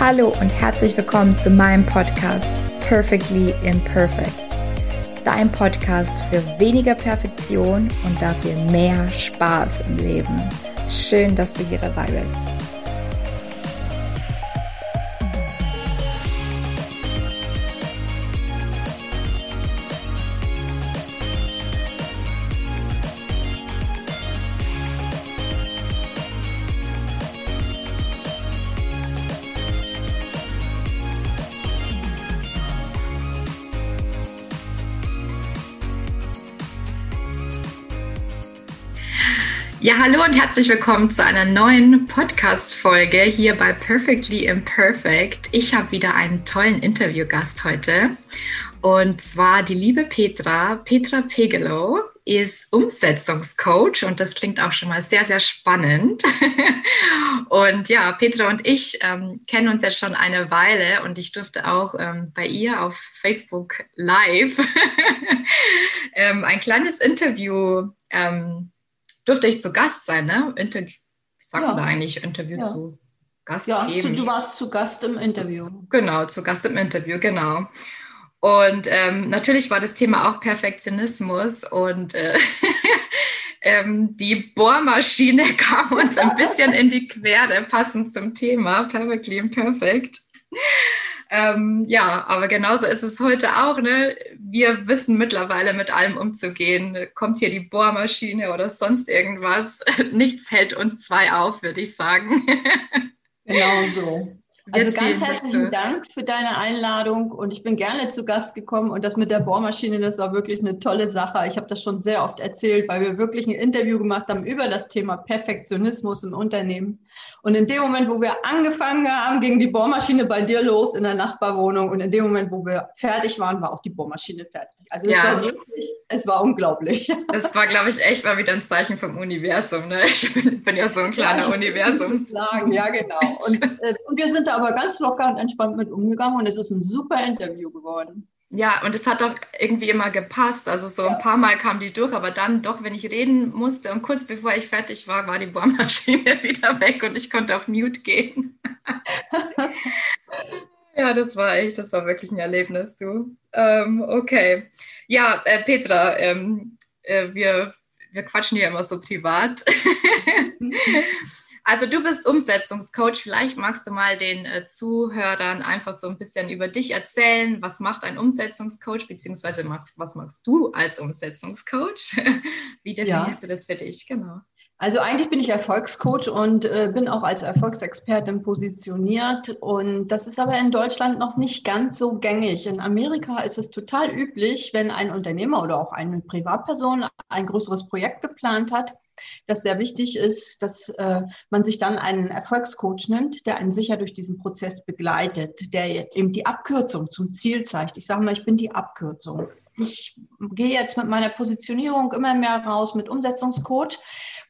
Hallo und herzlich willkommen zu meinem Podcast Perfectly Imperfect. Dein Podcast für weniger Perfektion und dafür mehr Spaß im Leben. Schön, dass du hier dabei bist. Hallo und herzlich willkommen zu einer neuen Podcast-Folge hier bei Perfectly Imperfect. Ich habe wieder einen tollen Interviewgast heute und zwar die liebe Petra. Petra Pegelow ist Umsetzungscoach und das klingt auch schon mal sehr, sehr spannend. und ja, Petra und ich ähm, kennen uns jetzt schon eine Weile und ich durfte auch ähm, bei ihr auf Facebook Live ähm, ein kleines Interview ähm, durfte ich zu Gast sein, ne? Inter ich sag ja. eigentlich Interview ja. zu Gast ja, geben. du warst zu Gast im Interview. Genau, zu Gast im Interview, genau. Und ähm, natürlich war das Thema auch Perfektionismus und äh, ähm, die Bohrmaschine kam uns ein bisschen in die Quere, passend zum Thema Perfectly Imperfect. Ähm, ja, aber genauso ist es heute auch. Ne? Wir wissen mittlerweile mit allem umzugehen. Kommt hier die Bohrmaschine oder sonst irgendwas. Nichts hält uns zwei auf, würde ich sagen. Genau so. Also ganz herzlichen Dank für deine Einladung und ich bin gerne zu Gast gekommen und das mit der Bohrmaschine, das war wirklich eine tolle Sache. Ich habe das schon sehr oft erzählt, weil wir wirklich ein Interview gemacht haben über das Thema Perfektionismus im Unternehmen. Und in dem Moment, wo wir angefangen haben, ging die Bohrmaschine bei dir los in der Nachbarwohnung und in dem Moment, wo wir fertig waren, war auch die Bohrmaschine fertig. Also es ja. war wirklich, es war unglaublich. Das war, glaube ich, echt mal wieder ein Zeichen vom Universum. Ne? Ich bin, bin ja so ein kleiner ja, Universum. Sagen. Ja, genau. Und, äh, und wir sind da aber ganz locker und entspannt mit umgegangen und es ist ein super Interview geworden. Ja, und es hat doch irgendwie immer gepasst. Also so ein paar Mal kam die durch, aber dann doch, wenn ich reden musste und kurz bevor ich fertig war, war die Bohrmaschine wieder weg und ich konnte auf Mute gehen. ja, das war echt, das war wirklich ein Erlebnis, du. Ähm, okay. Ja, äh, Petra, ähm, äh, wir, wir quatschen hier immer so privat. Also du bist Umsetzungscoach. Vielleicht magst du mal den äh, Zuhörern einfach so ein bisschen über dich erzählen. Was macht ein Umsetzungscoach, beziehungsweise machst, was machst du als Umsetzungscoach? Wie definierst ja. du das für dich? Genau. Also eigentlich bin ich Erfolgscoach und äh, bin auch als Erfolgsexpertin positioniert. Und das ist aber in Deutschland noch nicht ganz so gängig. In Amerika ist es total üblich, wenn ein Unternehmer oder auch eine Privatperson ein größeres Projekt geplant hat, dass sehr wichtig ist, dass äh, man sich dann einen Erfolgscoach nimmt, der einen sicher durch diesen Prozess begleitet, der eben die Abkürzung zum Ziel zeigt. Ich sage mal, ich bin die Abkürzung. Ich gehe jetzt mit meiner Positionierung immer mehr raus mit Umsetzungscoach,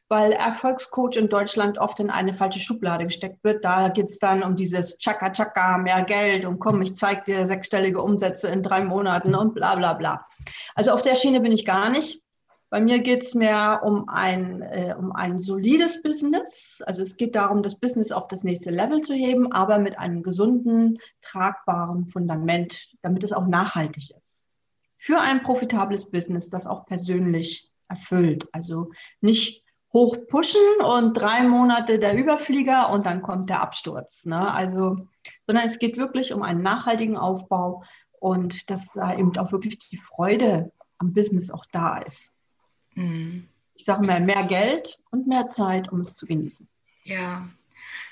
weil Erfolgscoach in Deutschland oft in eine falsche Schublade gesteckt wird. Da geht es dann um dieses Chaka Chaka, mehr Geld und komm, ich zeige dir sechsstellige Umsätze in drei Monaten und bla bla bla. Also auf der Schiene bin ich gar nicht. Bei mir geht es mehr um ein, äh, um ein solides Business. Also es geht darum, das Business auf das nächste Level zu heben, aber mit einem gesunden, tragbaren Fundament, damit es auch nachhaltig ist. Für ein profitables Business, das auch persönlich erfüllt. Also nicht hoch pushen und drei Monate der Überflieger und dann kommt der Absturz. Ne? Also, sondern es geht wirklich um einen nachhaltigen Aufbau und dass da eben auch wirklich die Freude am Business auch da ist. Mhm. Ich sage mal, mehr Geld und mehr Zeit, um es zu genießen. Ja,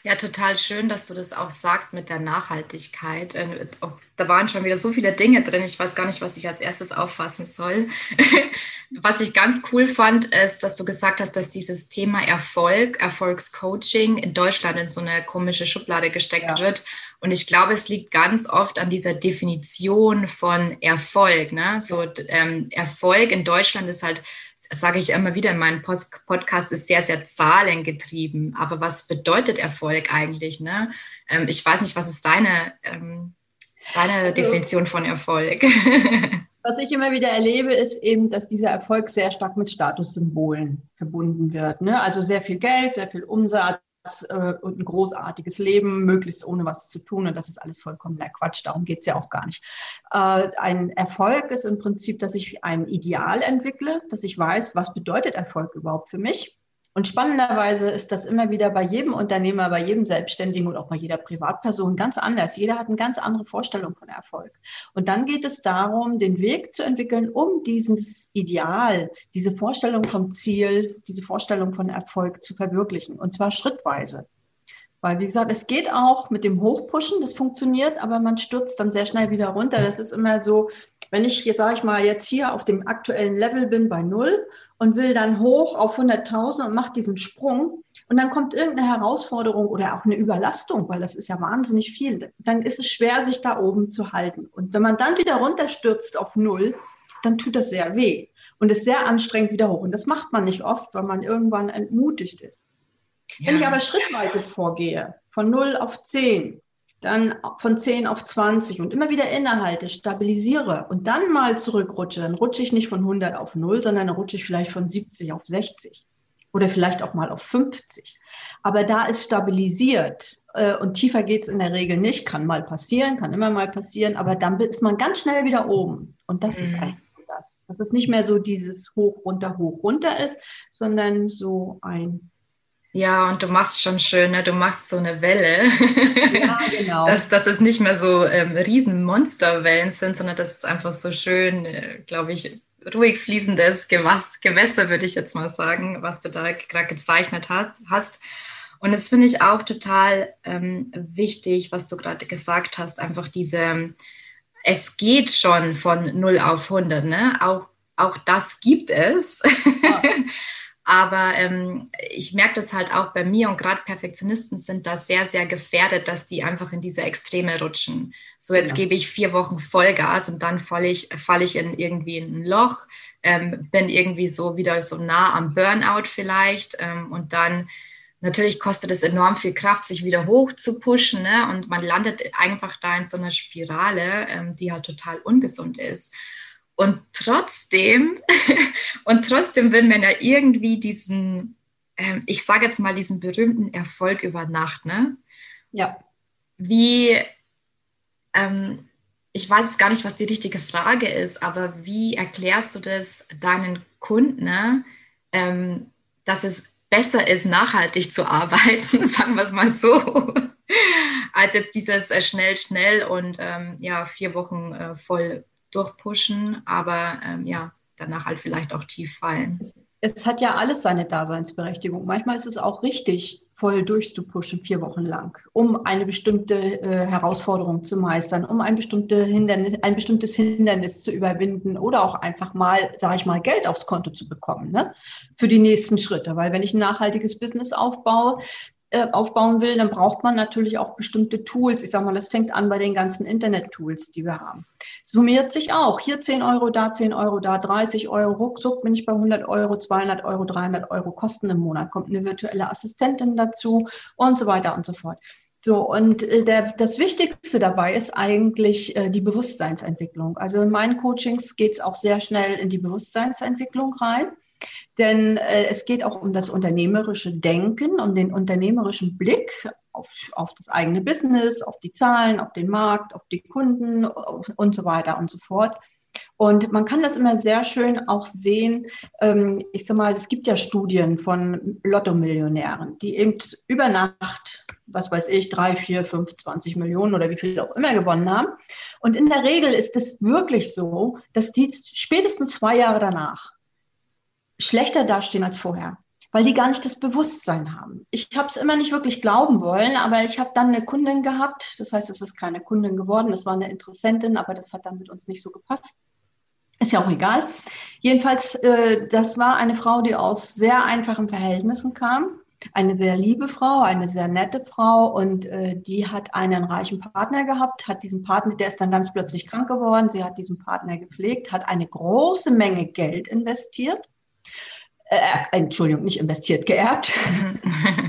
ja, total schön, dass du das auch sagst mit der Nachhaltigkeit. Äh, da waren schon wieder so viele Dinge drin. Ich weiß gar nicht, was ich als erstes auffassen soll. was ich ganz cool fand, ist, dass du gesagt hast, dass dieses Thema Erfolg, Erfolgscoaching in Deutschland in so eine komische Schublade gesteckt ja. wird. Und ich glaube, es liegt ganz oft an dieser Definition von Erfolg. Ne? So ähm, Erfolg in Deutschland ist halt sage ich immer wieder in meinem Post Podcast, ist sehr, sehr zahlengetrieben. Aber was bedeutet Erfolg eigentlich? Ne? Ähm, ich weiß nicht, was ist deine, ähm, deine also, Definition von Erfolg? was ich immer wieder erlebe, ist eben, dass dieser Erfolg sehr stark mit Statussymbolen verbunden wird. Ne? Also sehr viel Geld, sehr viel Umsatz, äh, und ein großartiges Leben, möglichst ohne was zu tun. Und das ist alles vollkommener Quatsch. Darum geht es ja auch gar nicht. Äh, ein Erfolg ist im Prinzip, dass ich ein Ideal entwickle, dass ich weiß, was bedeutet Erfolg überhaupt für mich und spannenderweise ist das immer wieder bei jedem Unternehmer, bei jedem Selbstständigen und auch bei jeder Privatperson ganz anders. Jeder hat eine ganz andere Vorstellung von Erfolg. Und dann geht es darum, den Weg zu entwickeln, um dieses Ideal, diese Vorstellung vom Ziel, diese Vorstellung von Erfolg zu verwirklichen. Und zwar schrittweise. Weil, wie gesagt, es geht auch mit dem Hochpushen, das funktioniert, aber man stürzt dann sehr schnell wieder runter. Das ist immer so, wenn ich, sage ich mal, jetzt hier auf dem aktuellen Level bin bei Null und will dann hoch auf 100.000 und mache diesen Sprung und dann kommt irgendeine Herausforderung oder auch eine Überlastung, weil das ist ja wahnsinnig viel, dann ist es schwer, sich da oben zu halten. Und wenn man dann wieder runterstürzt auf Null, dann tut das sehr weh und ist sehr anstrengend wieder hoch. Und das macht man nicht oft, weil man irgendwann entmutigt ist. Ja. Wenn ich aber schrittweise vorgehe, von 0 auf 10, dann von 10 auf 20 und immer wieder innehalte, stabilisiere und dann mal zurückrutsche, dann rutsche ich nicht von 100 auf 0, sondern dann rutsche ich vielleicht von 70 auf 60 oder vielleicht auch mal auf 50. Aber da ist stabilisiert äh, und tiefer geht es in der Regel nicht, kann mal passieren, kann immer mal passieren, aber dann ist man ganz schnell wieder oben. Und das mhm. ist eigentlich so das. Dass es nicht mehr so dieses hoch, runter, hoch, runter ist, sondern so ein ja, und du machst schon schön, ne? du machst so eine Welle. Ja, genau. dass, dass es nicht mehr so ähm, riesen Monsterwellen sind, sondern dass es einfach so schön, äh, glaube ich, ruhig fließendes Gewass, Gewässer, würde ich jetzt mal sagen, was du da gerade gezeichnet hat, hast. Und das finde ich auch total ähm, wichtig, was du gerade gesagt hast, einfach diese, es geht schon von 0 auf 100, ne? Auch, auch das gibt es. Ja. Aber ähm, ich merke das halt auch bei mir und gerade Perfektionisten sind da sehr, sehr gefährdet, dass die einfach in diese Extreme rutschen. So, jetzt ja. gebe ich vier Wochen Vollgas und dann falle ich, fall ich in irgendwie in ein Loch, ähm, bin irgendwie so wieder so nah am Burnout vielleicht ähm, und dann natürlich kostet es enorm viel Kraft, sich wieder hoch zu pushen ne? und man landet einfach da in so einer Spirale, ähm, die halt total ungesund ist. Und trotzdem, und trotzdem will man ja irgendwie diesen, ähm, ich sage jetzt mal, diesen berühmten Erfolg über Nacht, ne? Ja. Wie, ähm, ich weiß gar nicht, was die richtige Frage ist, aber wie erklärst du das deinen Kunden, ne? ähm, dass es besser ist, nachhaltig zu arbeiten, sagen wir es mal so, als jetzt dieses äh, schnell, schnell und ähm, ja, vier Wochen äh, voll durchpushen, aber ähm, ja, danach halt vielleicht auch tief fallen. Es, es, hat ja alles seine Daseinsberechtigung. Manchmal ist es auch richtig, voll durchzupushen, vier Wochen lang, um eine bestimmte äh, Herausforderung zu meistern, um ein, bestimmte Hindernis, ein bestimmtes Hindernis zu überwinden oder auch einfach mal, sage ich mal, Geld aufs Konto zu bekommen ne? für die nächsten Schritte. Weil wenn ich ein nachhaltiges Business aufbaue, äh, aufbauen will, dann braucht man natürlich auch bestimmte Tools. Ich sage mal, das fängt an bei den ganzen Internet-Tools, die wir haben. Summiert sich auch. Hier 10 Euro, da 10 Euro, da 30 Euro. Ruckzuck bin ich bei 100 Euro, 200 Euro, 300 Euro Kosten im Monat. Kommt eine virtuelle Assistentin dazu und so weiter und so fort. So, und äh, der, das Wichtigste dabei ist eigentlich äh, die Bewusstseinsentwicklung. Also in meinen Coachings geht es auch sehr schnell in die Bewusstseinsentwicklung rein. Denn äh, es geht auch um das unternehmerische Denken, um den unternehmerischen Blick auf, auf das eigene Business, auf die Zahlen, auf den Markt, auf die Kunden und so weiter und so fort. Und man kann das immer sehr schön auch sehen. Ähm, ich sag mal, es gibt ja Studien von Lotto-Millionären, die eben über Nacht, was weiß ich, drei, vier, fünf, 20 Millionen oder wie viel auch immer gewonnen haben. Und in der Regel ist es wirklich so, dass die spätestens zwei Jahre danach schlechter dastehen als vorher, weil die gar nicht das Bewusstsein haben. Ich habe es immer nicht wirklich glauben wollen, aber ich habe dann eine Kundin gehabt. Das heißt, es ist keine Kundin geworden, es war eine Interessentin, aber das hat dann mit uns nicht so gepasst. Ist ja auch egal. Jedenfalls, äh, das war eine Frau, die aus sehr einfachen Verhältnissen kam. Eine sehr liebe Frau, eine sehr nette Frau und äh, die hat einen reichen Partner gehabt, hat diesen Partner, der ist dann ganz plötzlich krank geworden, sie hat diesen Partner gepflegt, hat eine große Menge Geld investiert äh, Entschuldigung, nicht investiert, geerbt.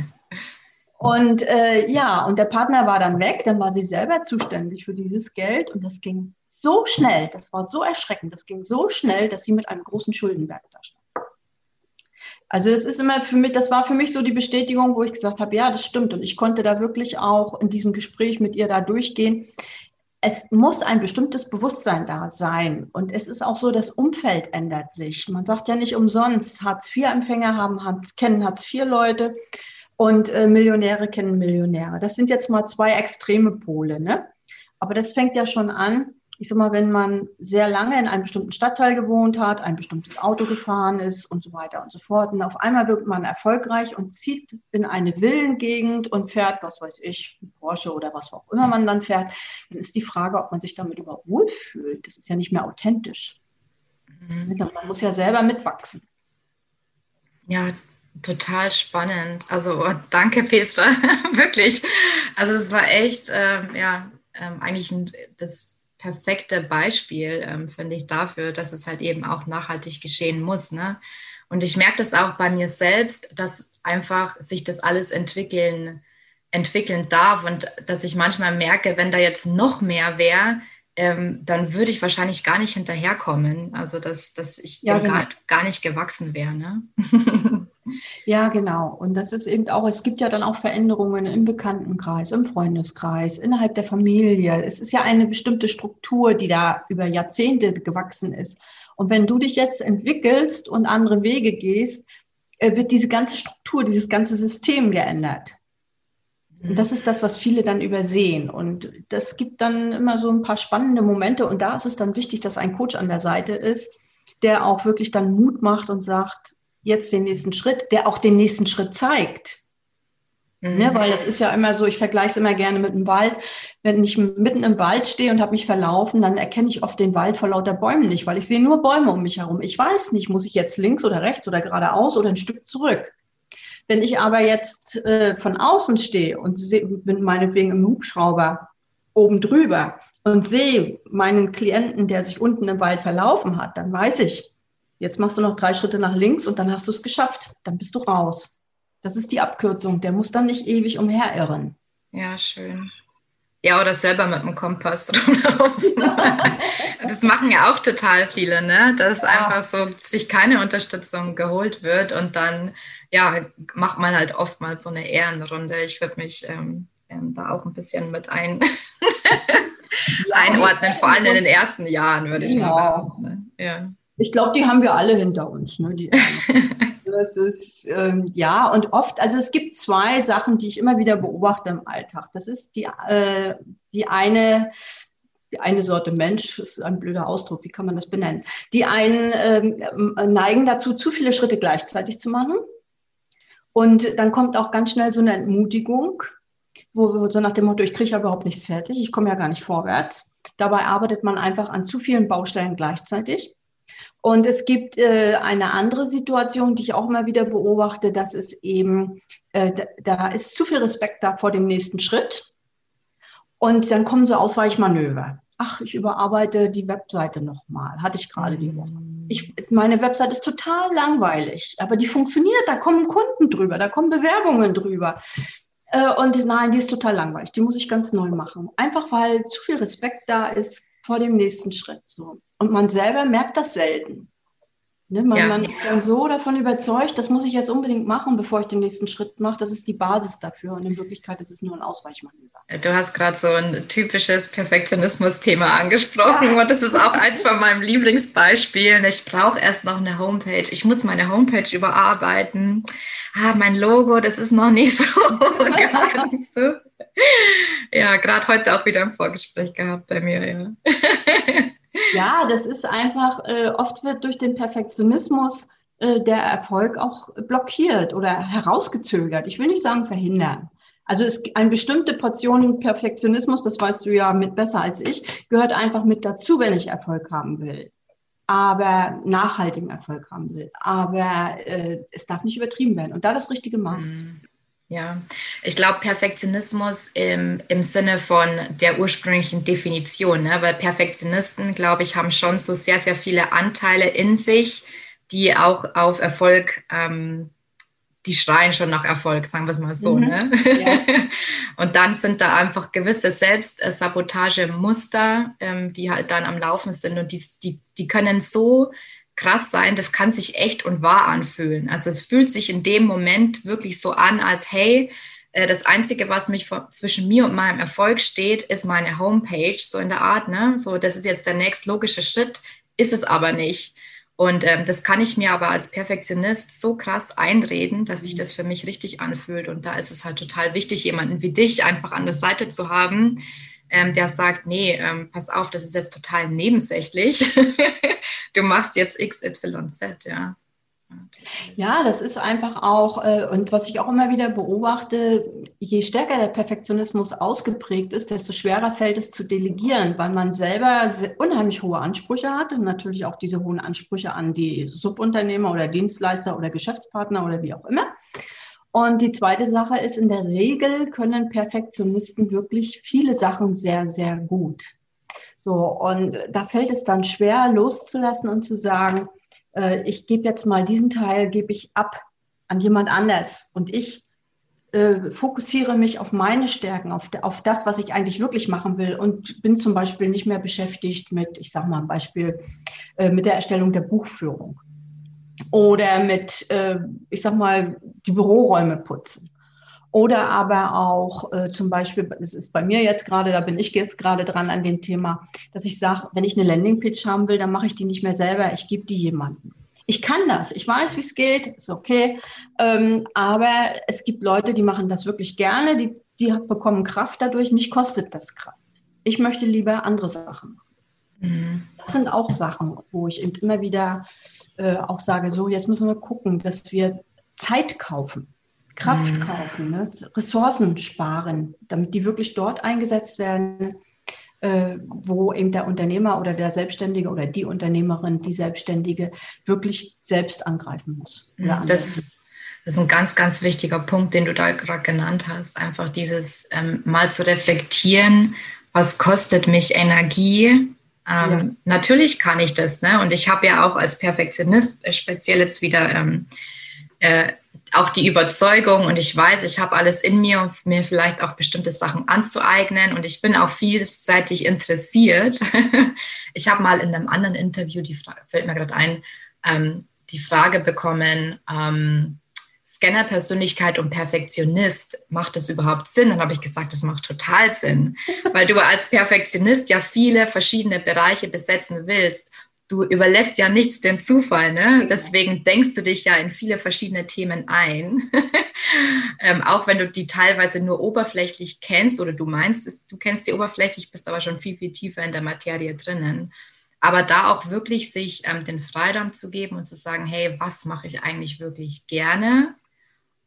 und äh, ja, und der Partner war dann weg, dann war sie selber zuständig für dieses Geld und das ging so schnell, das war so erschreckend, das ging so schnell, dass sie mit einem großen Schuldenberg da stand. Also es ist immer für mich, das war für mich so die Bestätigung, wo ich gesagt habe, ja, das stimmt. Und ich konnte da wirklich auch in diesem Gespräch mit ihr da durchgehen. Es muss ein bestimmtes Bewusstsein da sein. Und es ist auch so, das Umfeld ändert sich. Man sagt ja nicht umsonst, Hartz-IV-Empfänger haben, Hartz, kennen Hartz-IV-Leute und äh, Millionäre kennen Millionäre. Das sind jetzt mal zwei extreme Pole. Ne? Aber das fängt ja schon an, ich sag mal, wenn man sehr lange in einem bestimmten Stadtteil gewohnt hat, ein bestimmtes Auto gefahren ist und so weiter und so fort, und auf einmal wird man erfolgreich und zieht in eine Villengegend und fährt, was weiß ich, Porsche oder was auch immer man dann fährt, dann ist die Frage, ob man sich damit überhaupt wohlfühlt. Das ist ja nicht mehr authentisch. Mhm. Man muss ja selber mitwachsen. Ja, total spannend. Also oh, danke, Petra, wirklich. Also es war echt, ähm, ja, ähm, eigentlich ein, das perfekte Beispiel, ähm, finde ich, dafür, dass es halt eben auch nachhaltig geschehen muss. Ne? Und ich merke das auch bei mir selbst, dass einfach sich das alles entwickeln, entwickeln darf und dass ich manchmal merke, wenn da jetzt noch mehr wäre, ähm, dann würde ich wahrscheinlich gar nicht hinterherkommen. Also dass, dass ich ja, genau. gar, gar nicht gewachsen wäre. Ne? Ja, genau. Und das ist eben auch, es gibt ja dann auch Veränderungen im Bekanntenkreis, im Freundeskreis, innerhalb der Familie. Es ist ja eine bestimmte Struktur, die da über Jahrzehnte gewachsen ist. Und wenn du dich jetzt entwickelst und andere Wege gehst, äh, wird diese ganze Struktur, dieses ganze System geändert. Und das ist das, was viele dann übersehen. Und das gibt dann immer so ein paar spannende Momente. Und da ist es dann wichtig, dass ein Coach an der Seite ist, der auch wirklich dann Mut macht und sagt, jetzt den nächsten Schritt, der auch den nächsten Schritt zeigt. Mhm. Ne, weil das ist ja immer so, ich vergleiche es immer gerne mit dem Wald. Wenn ich mitten im Wald stehe und habe mich verlaufen, dann erkenne ich oft den Wald vor lauter Bäumen nicht, weil ich sehe nur Bäume um mich herum. Ich weiß nicht, muss ich jetzt links oder rechts oder geradeaus oder ein Stück zurück. Wenn ich aber jetzt äh, von außen stehe und seh, bin meinetwegen im Hubschrauber oben drüber und sehe meinen Klienten, der sich unten im Wald verlaufen hat, dann weiß ich, Jetzt machst du noch drei Schritte nach links und dann hast du es geschafft. Dann bist du raus. Das ist die Abkürzung. Der muss dann nicht ewig umherirren. Ja, schön. Ja, oder selber mit dem Kompass rumlaufen. das machen ja auch total viele, ne? Dass ja. einfach so sich keine Unterstützung geholt wird und dann, ja, macht man halt oftmals so eine Ehrenrunde. Ich würde mich ähm, ähm, da auch ein bisschen mit ein einordnen, vor allem in den ersten Jahren, würde ich genau. mal sagen. Ne? Ja. Ich glaube, die haben wir alle hinter uns. Ne? Die, das ist, ähm, ja, und oft, also es gibt zwei Sachen, die ich immer wieder beobachte im Alltag. Das ist die, äh, die eine, die eine Sorte Mensch, ist ein blöder Ausdruck, wie kann man das benennen? Die einen ähm, neigen dazu, zu viele Schritte gleichzeitig zu machen. Und dann kommt auch ganz schnell so eine Entmutigung, wo so nach dem Motto, ich kriege ja überhaupt nichts fertig, ich komme ja gar nicht vorwärts. Dabei arbeitet man einfach an zu vielen Baustellen gleichzeitig. Und es gibt äh, eine andere Situation, die ich auch immer wieder beobachte, das ist eben, äh, da, da ist zu viel Respekt da vor dem nächsten Schritt. Und dann kommen so Ausweichmanöver. Ach, ich überarbeite die Webseite nochmal. Hatte ich gerade die Woche. Ich, meine Webseite ist total langweilig, aber die funktioniert. Da kommen Kunden drüber, da kommen Bewerbungen drüber. Äh, und nein, die ist total langweilig. Die muss ich ganz neu machen. Einfach weil zu viel Respekt da ist vor dem nächsten Schritt. So. Und man selber merkt das selten. Ne, man, ja. man, ist dann so davon überzeugt, das muss ich jetzt unbedingt machen, bevor ich den nächsten Schritt mache. Das ist die Basis dafür. Und in Wirklichkeit ist es nur ein Ausweichmanöver. Du hast gerade so ein typisches Perfektionismus-Thema angesprochen. Ja. Und das ist auch eins von meinen Lieblingsbeispielen. Ich brauche erst noch eine Homepage. Ich muss meine Homepage überarbeiten. Ah, mein Logo, das ist noch nicht so. gar nicht so. Ja, gerade heute auch wieder ein Vorgespräch gehabt bei mir. Ja. Ja, das ist einfach, äh, oft wird durch den Perfektionismus äh, der Erfolg auch blockiert oder herausgezögert. Ich will nicht sagen verhindern. Also es eine bestimmte Portion Perfektionismus, das weißt du ja mit besser als ich, gehört einfach mit dazu, wenn ich Erfolg haben will. Aber nachhaltigen Erfolg haben will. Aber äh, es darf nicht übertrieben werden. Und da das richtige Maß. Mhm. Ja, ich glaube Perfektionismus im, im Sinne von der ursprünglichen Definition, ne? weil Perfektionisten, glaube ich, haben schon so sehr, sehr viele Anteile in sich, die auch auf Erfolg, ähm, die schreien schon nach Erfolg, sagen wir es mal so. Mhm. Ne? Ja. Und dann sind da einfach gewisse Selbstsabotagemuster, ähm, die halt dann am Laufen sind und die, die, die können so krass sein, das kann sich echt und wahr anfühlen. Also es fühlt sich in dem Moment wirklich so an, als hey, äh, das Einzige, was mich vor, zwischen mir und meinem Erfolg steht, ist meine Homepage, so in der Art, ne? So, das ist jetzt der nächstlogische Schritt, ist es aber nicht. Und ähm, das kann ich mir aber als Perfektionist so krass einreden, dass sich mhm. das für mich richtig anfühlt. Und da ist es halt total wichtig, jemanden wie dich einfach an der Seite zu haben, ähm, der sagt, nee, ähm, pass auf, das ist jetzt total nebensächlich. du machst jetzt XYZ, ja. Ja, das ist einfach auch, äh, und was ich auch immer wieder beobachte, je stärker der Perfektionismus ausgeprägt ist, desto schwerer fällt es zu delegieren, weil man selber unheimlich hohe Ansprüche hat und natürlich auch diese hohen Ansprüche an die Subunternehmer oder Dienstleister oder Geschäftspartner oder wie auch immer. Und die zweite Sache ist, in der Regel können Perfektionisten wirklich viele Sachen sehr, sehr gut. So, und da fällt es dann schwer loszulassen und zu sagen, äh, ich gebe jetzt mal diesen Teil, gebe ich ab an jemand anders und ich äh, fokussiere mich auf meine Stärken, auf, auf das, was ich eigentlich wirklich machen will und bin zum Beispiel nicht mehr beschäftigt mit, ich sage mal ein Beispiel, äh, mit der Erstellung der Buchführung oder mit, äh, ich sag mal, die Büroräume putzen. Oder aber auch äh, zum Beispiel, das ist bei mir jetzt gerade, da bin ich jetzt gerade dran an dem Thema, dass ich sage, wenn ich eine Landingpage haben will, dann mache ich die nicht mehr selber, ich gebe die jemandem. Ich kann das, ich weiß, wie es geht, ist okay. Ähm, aber es gibt Leute, die machen das wirklich gerne, die, die bekommen Kraft dadurch. Mich kostet das Kraft. Ich möchte lieber andere Sachen machen. Mhm. Das sind auch Sachen, wo ich immer wieder äh, auch sage, so, jetzt müssen wir gucken, dass wir Zeit kaufen. Kraft mhm. kaufen, ne? Ressourcen sparen, damit die wirklich dort eingesetzt werden, äh, wo eben der Unternehmer oder der Selbstständige oder die Unternehmerin, die Selbstständige wirklich selbst angreifen muss. Das, das, ist ein ganz, ganz wichtiger Punkt, den du da gerade genannt hast. Einfach dieses ähm, mal zu reflektieren, was kostet mich Energie? Ähm, ja. Natürlich kann ich das, ne? Und ich habe ja auch als Perfektionist äh, speziell jetzt wieder ähm, äh, auch die Überzeugung und ich weiß, ich habe alles in mir, um mir vielleicht auch bestimmte Sachen anzueignen und ich bin auch vielseitig interessiert. ich habe mal in einem anderen Interview, die Frage, fällt mir gerade ein, ähm, die Frage bekommen, ähm, Scanner-Persönlichkeit und Perfektionist, macht das überhaupt Sinn? Dann habe ich gesagt, das macht total Sinn, weil du als Perfektionist ja viele verschiedene Bereiche besetzen willst du überlässt ja nichts dem Zufall, ne? Deswegen denkst du dich ja in viele verschiedene Themen ein. ähm, auch wenn du die teilweise nur oberflächlich kennst oder du meinst, du kennst sie oberflächlich, bist aber schon viel, viel tiefer in der Materie drinnen. Aber da auch wirklich sich ähm, den Freiraum zu geben und zu sagen, hey, was mache ich eigentlich wirklich gerne?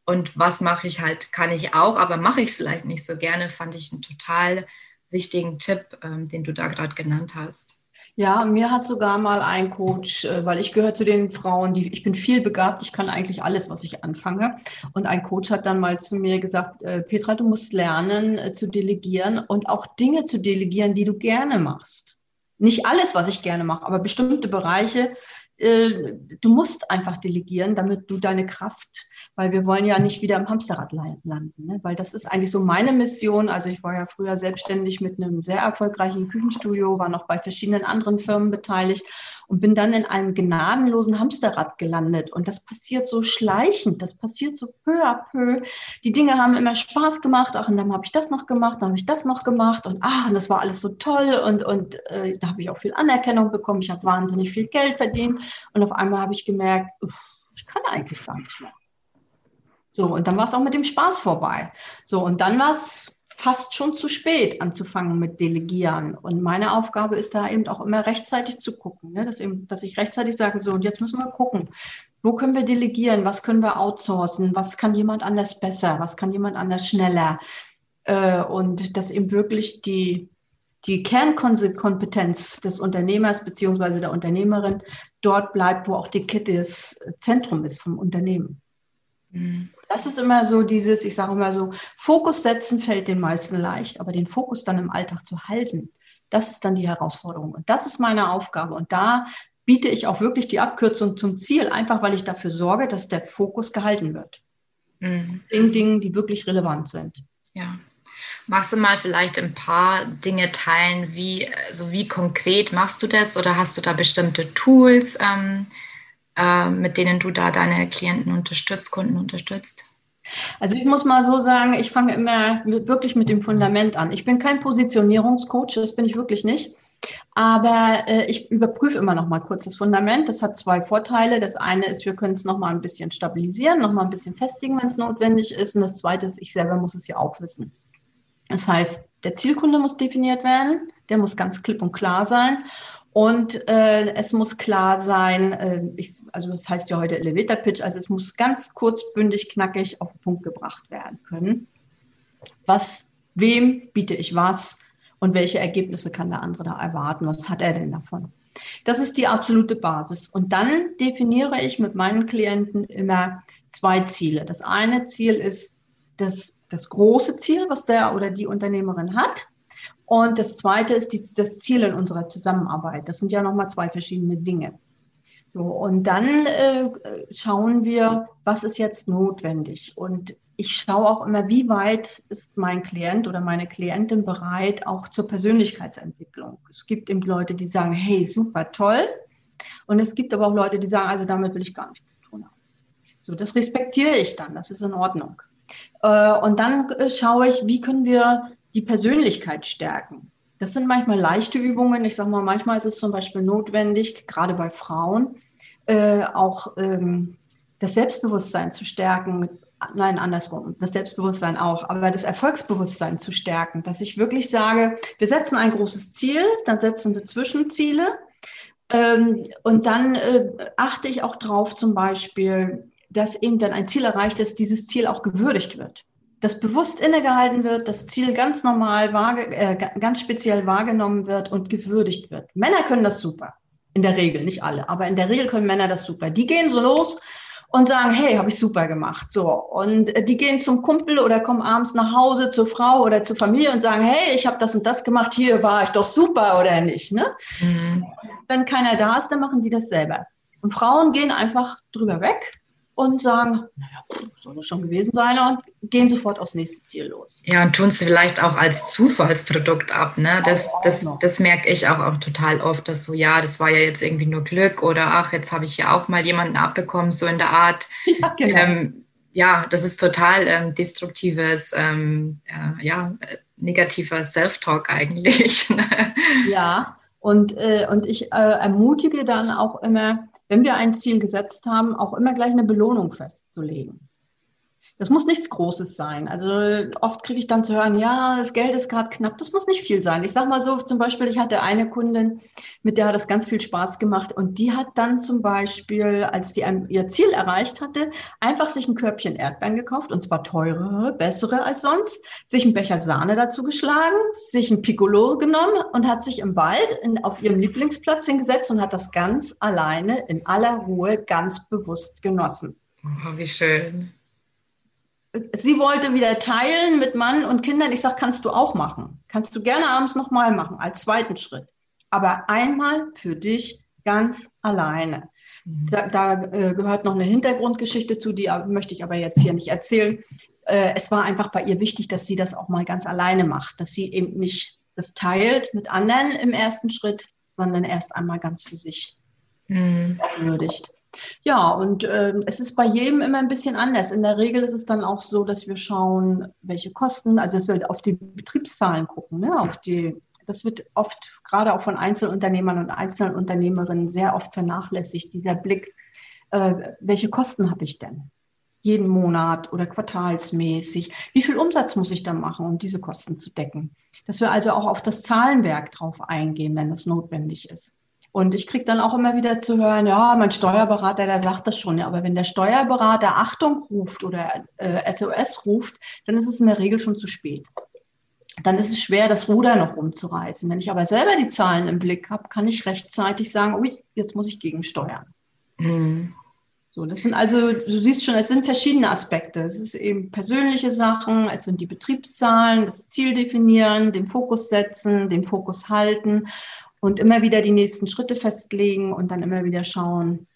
Und was mache ich halt, kann ich auch, aber mache ich vielleicht nicht so gerne, fand ich einen total wichtigen Tipp, ähm, den du da gerade genannt hast. Ja, mir hat sogar mal ein Coach, äh, weil ich gehöre zu den Frauen, die ich bin viel begabt, ich kann eigentlich alles, was ich anfange. Und ein Coach hat dann mal zu mir gesagt, äh, Petra, du musst lernen äh, zu delegieren und auch Dinge zu delegieren, die du gerne machst. Nicht alles, was ich gerne mache, aber bestimmte Bereiche. Du musst einfach delegieren, damit du deine Kraft weil wir wollen ja nicht wieder im Hamsterrad landen. Ne? Weil das ist eigentlich so meine Mission. Also ich war ja früher selbstständig mit einem sehr erfolgreichen Küchenstudio, war noch bei verschiedenen anderen Firmen beteiligt und bin dann in einem gnadenlosen Hamsterrad gelandet. Und das passiert so schleichend, das passiert so peu à peu. Die Dinge haben immer Spaß gemacht. Ach, und dann habe ich das noch gemacht, dann habe ich das noch gemacht. Und ach, und das war alles so toll. Und, und äh, da habe ich auch viel Anerkennung bekommen. Ich habe wahnsinnig viel Geld verdient. Und auf einmal habe ich gemerkt, uff, ich kann eigentlich gar nicht mehr. So, und dann war es auch mit dem Spaß vorbei. So, und dann war es fast schon zu spät anzufangen mit Delegieren. Und meine Aufgabe ist da eben auch immer rechtzeitig zu gucken, ne? dass, eben, dass ich rechtzeitig sage, so, und jetzt müssen wir gucken, wo können wir delegieren, was können wir outsourcen, was kann jemand anders besser, was kann jemand anders schneller. Äh, und dass eben wirklich die, die Kernkompetenz des Unternehmers beziehungsweise der Unternehmerin dort bleibt, wo auch die Kette das Zentrum ist vom Unternehmen. Mhm. Das ist immer so dieses, ich sage immer so, Fokus setzen fällt den meisten leicht, aber den Fokus dann im Alltag zu halten, das ist dann die Herausforderung. Und das ist meine Aufgabe. Und da biete ich auch wirklich die Abkürzung zum Ziel, einfach weil ich dafür sorge, dass der Fokus gehalten wird. Mhm. Den Dingen, die wirklich relevant sind. Ja. Magst du mal vielleicht ein paar Dinge teilen, wie, also wie konkret machst du das oder hast du da bestimmte Tools, ähm, äh, mit denen du da deine Klienten unterstützt, Kunden unterstützt? Also ich muss mal so sagen, ich fange immer mit, wirklich mit dem Fundament an. Ich bin kein Positionierungscoach, das bin ich wirklich nicht. Aber äh, ich überprüfe immer noch mal kurz das Fundament. Das hat zwei Vorteile. Das eine ist, wir können es noch mal ein bisschen stabilisieren, noch mal ein bisschen festigen, wenn es notwendig ist. Und das zweite ist, ich selber muss es ja auch wissen. Das heißt, der Zielkunde muss definiert werden, der muss ganz klipp und klar sein. Und äh, es muss klar sein, äh, ich, also das heißt ja heute Elevator Pitch, also es muss ganz kurz, bündig, knackig auf den Punkt gebracht werden können. Was, wem biete ich was und welche Ergebnisse kann der andere da erwarten? Was hat er denn davon? Das ist die absolute Basis. Und dann definiere ich mit meinen Klienten immer zwei Ziele. Das eine Ziel ist das, das große Ziel, was der oder die Unternehmerin hat. Und das zweite ist die, das Ziel in unserer Zusammenarbeit. Das sind ja nochmal zwei verschiedene Dinge. So, und dann äh, schauen wir, was ist jetzt notwendig. Und ich schaue auch immer, wie weit ist mein Klient oder meine Klientin bereit, auch zur Persönlichkeitsentwicklung. Es gibt eben Leute, die sagen, hey, super toll. Und es gibt aber auch Leute, die sagen, also damit will ich gar nichts zu tun haben. So, das respektiere ich dann, das ist in Ordnung. Äh, und dann äh, schaue ich, wie können wir die Persönlichkeit stärken. Das sind manchmal leichte Übungen. Ich sage mal, manchmal ist es zum Beispiel notwendig, gerade bei Frauen, äh, auch ähm, das Selbstbewusstsein zu stärken. Nein, andersrum, das Selbstbewusstsein auch, aber das Erfolgsbewusstsein zu stärken, dass ich wirklich sage, wir setzen ein großes Ziel, dann setzen wir Zwischenziele ähm, und dann äh, achte ich auch drauf, zum Beispiel, dass eben, wenn ein Ziel erreicht ist, dieses Ziel auch gewürdigt wird dass bewusst innegehalten wird, das Ziel ganz normal, äh, ganz speziell wahrgenommen wird und gewürdigt wird. Männer können das super. In der Regel, nicht alle, aber in der Regel können Männer das super. Die gehen so los und sagen, hey, habe ich super gemacht. So. Und äh, die gehen zum Kumpel oder kommen abends nach Hause zur Frau oder zur Familie und sagen, hey, ich habe das und das gemacht, hier war ich doch super oder nicht. Ne? Mhm. Wenn keiner da ist, dann machen die das selber. Und Frauen gehen einfach drüber weg und sagen, naja, soll das schon gewesen sein und gehen sofort aufs nächste Ziel los. Ja, und tun es vielleicht auch als Zufallsprodukt ab. Ne? Das, das, das merke ich auch, auch total oft, dass so, ja, das war ja jetzt irgendwie nur Glück oder ach, jetzt habe ich ja auch mal jemanden abbekommen, so in der Art. Ja, genau. Ähm, ja das ist total ähm, destruktives, ähm, äh, ja, negativer Self-Talk eigentlich. Ne? ja, und, äh, und ich äh, ermutige dann auch immer, wenn wir ein Ziel gesetzt haben, auch immer gleich eine Belohnung festzulegen. Das muss nichts Großes sein. Also oft kriege ich dann zu hören, ja, das Geld ist gerade knapp. Das muss nicht viel sein. Ich sage mal so, zum Beispiel, ich hatte eine Kundin, mit der hat das ganz viel Spaß gemacht und die hat dann zum Beispiel, als die ein, ihr Ziel erreicht hatte, einfach sich ein Körbchen Erdbeeren gekauft und zwar teurere, bessere als sonst, sich einen Becher Sahne dazu geschlagen, sich ein Piccolo genommen und hat sich im Wald in, auf ihrem Lieblingsplatz hingesetzt und hat das ganz alleine in aller Ruhe ganz bewusst genossen. Oh, wie schön sie wollte wieder teilen mit Mann und Kindern. Ich sage, kannst du auch machen. Kannst du gerne abends nochmal machen, als zweiten Schritt. Aber einmal für dich ganz alleine. Mhm. Da, da äh, gehört noch eine Hintergrundgeschichte zu, die möchte ich aber jetzt hier nicht erzählen. Äh, es war einfach bei ihr wichtig, dass sie das auch mal ganz alleine macht, dass sie eben nicht das teilt mit anderen im ersten Schritt, sondern erst einmal ganz für sich mhm. würdigt. Ja, und äh, es ist bei jedem immer ein bisschen anders. In der Regel ist es dann auch so, dass wir schauen, welche Kosten, also dass wir auf die Betriebszahlen gucken, ne? auf die, das wird oft, gerade auch von Einzelunternehmern und Einzelunternehmerinnen, sehr oft vernachlässigt, dieser Blick, äh, welche Kosten habe ich denn? Jeden Monat oder quartalsmäßig. Wie viel Umsatz muss ich dann machen, um diese Kosten zu decken? Dass wir also auch auf das Zahlenwerk drauf eingehen, wenn das notwendig ist. Und ich kriege dann auch immer wieder zu hören, ja, mein Steuerberater, der sagt das schon. Ja, aber wenn der Steuerberater Achtung ruft oder äh, SOS ruft, dann ist es in der Regel schon zu spät. Dann ist es schwer, das Ruder noch umzureißen. Wenn ich aber selber die Zahlen im Blick habe, kann ich rechtzeitig sagen, ui, jetzt muss ich gegensteuern. Mhm. So, das sind also, du siehst schon, es sind verschiedene Aspekte. Es ist eben persönliche Sachen, es sind die Betriebszahlen, das Ziel definieren, den Fokus setzen, den Fokus halten und immer wieder die nächsten Schritte festlegen und dann immer wieder schauen,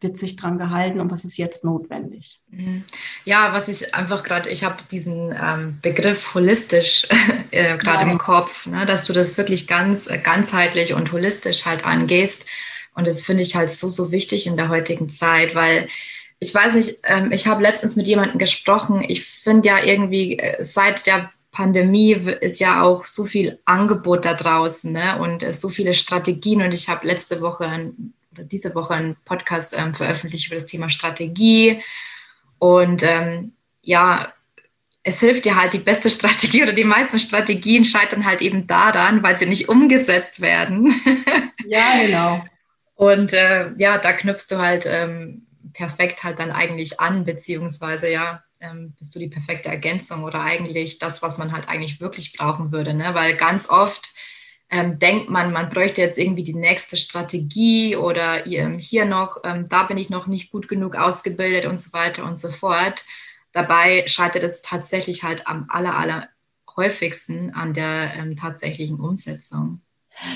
wird sich dran gehalten und was ist jetzt notwendig? Mhm. Ja, was ich einfach gerade, ich habe diesen ähm, Begriff holistisch äh, gerade ja. im Kopf, ne, dass du das wirklich ganz äh, ganzheitlich und holistisch halt angehst. Und das finde ich halt so, so wichtig in der heutigen Zeit, weil ich weiß nicht, ähm, ich habe letztens mit jemandem gesprochen. Ich finde ja irgendwie äh, seit der Pandemie ist ja auch so viel Angebot da draußen ne? und so viele Strategien. Und ich habe letzte Woche ein, oder diese Woche einen Podcast ähm, veröffentlicht über das Thema Strategie. Und ähm, ja, es hilft dir halt die beste Strategie oder die meisten Strategien scheitern halt eben daran, weil sie nicht umgesetzt werden. Ja, genau. Und äh, ja, da knüpfst du halt ähm, perfekt halt dann eigentlich an, beziehungsweise ja, ähm, bist du die perfekte Ergänzung oder eigentlich das, was man halt eigentlich wirklich brauchen würde. Ne? Weil ganz oft ähm, denkt man, man bräuchte jetzt irgendwie die nächste Strategie oder ähm, hier noch, ähm, da bin ich noch nicht gut genug ausgebildet und so weiter und so fort. Dabei scheitert es tatsächlich halt am aller, aller häufigsten an der ähm, tatsächlichen Umsetzung.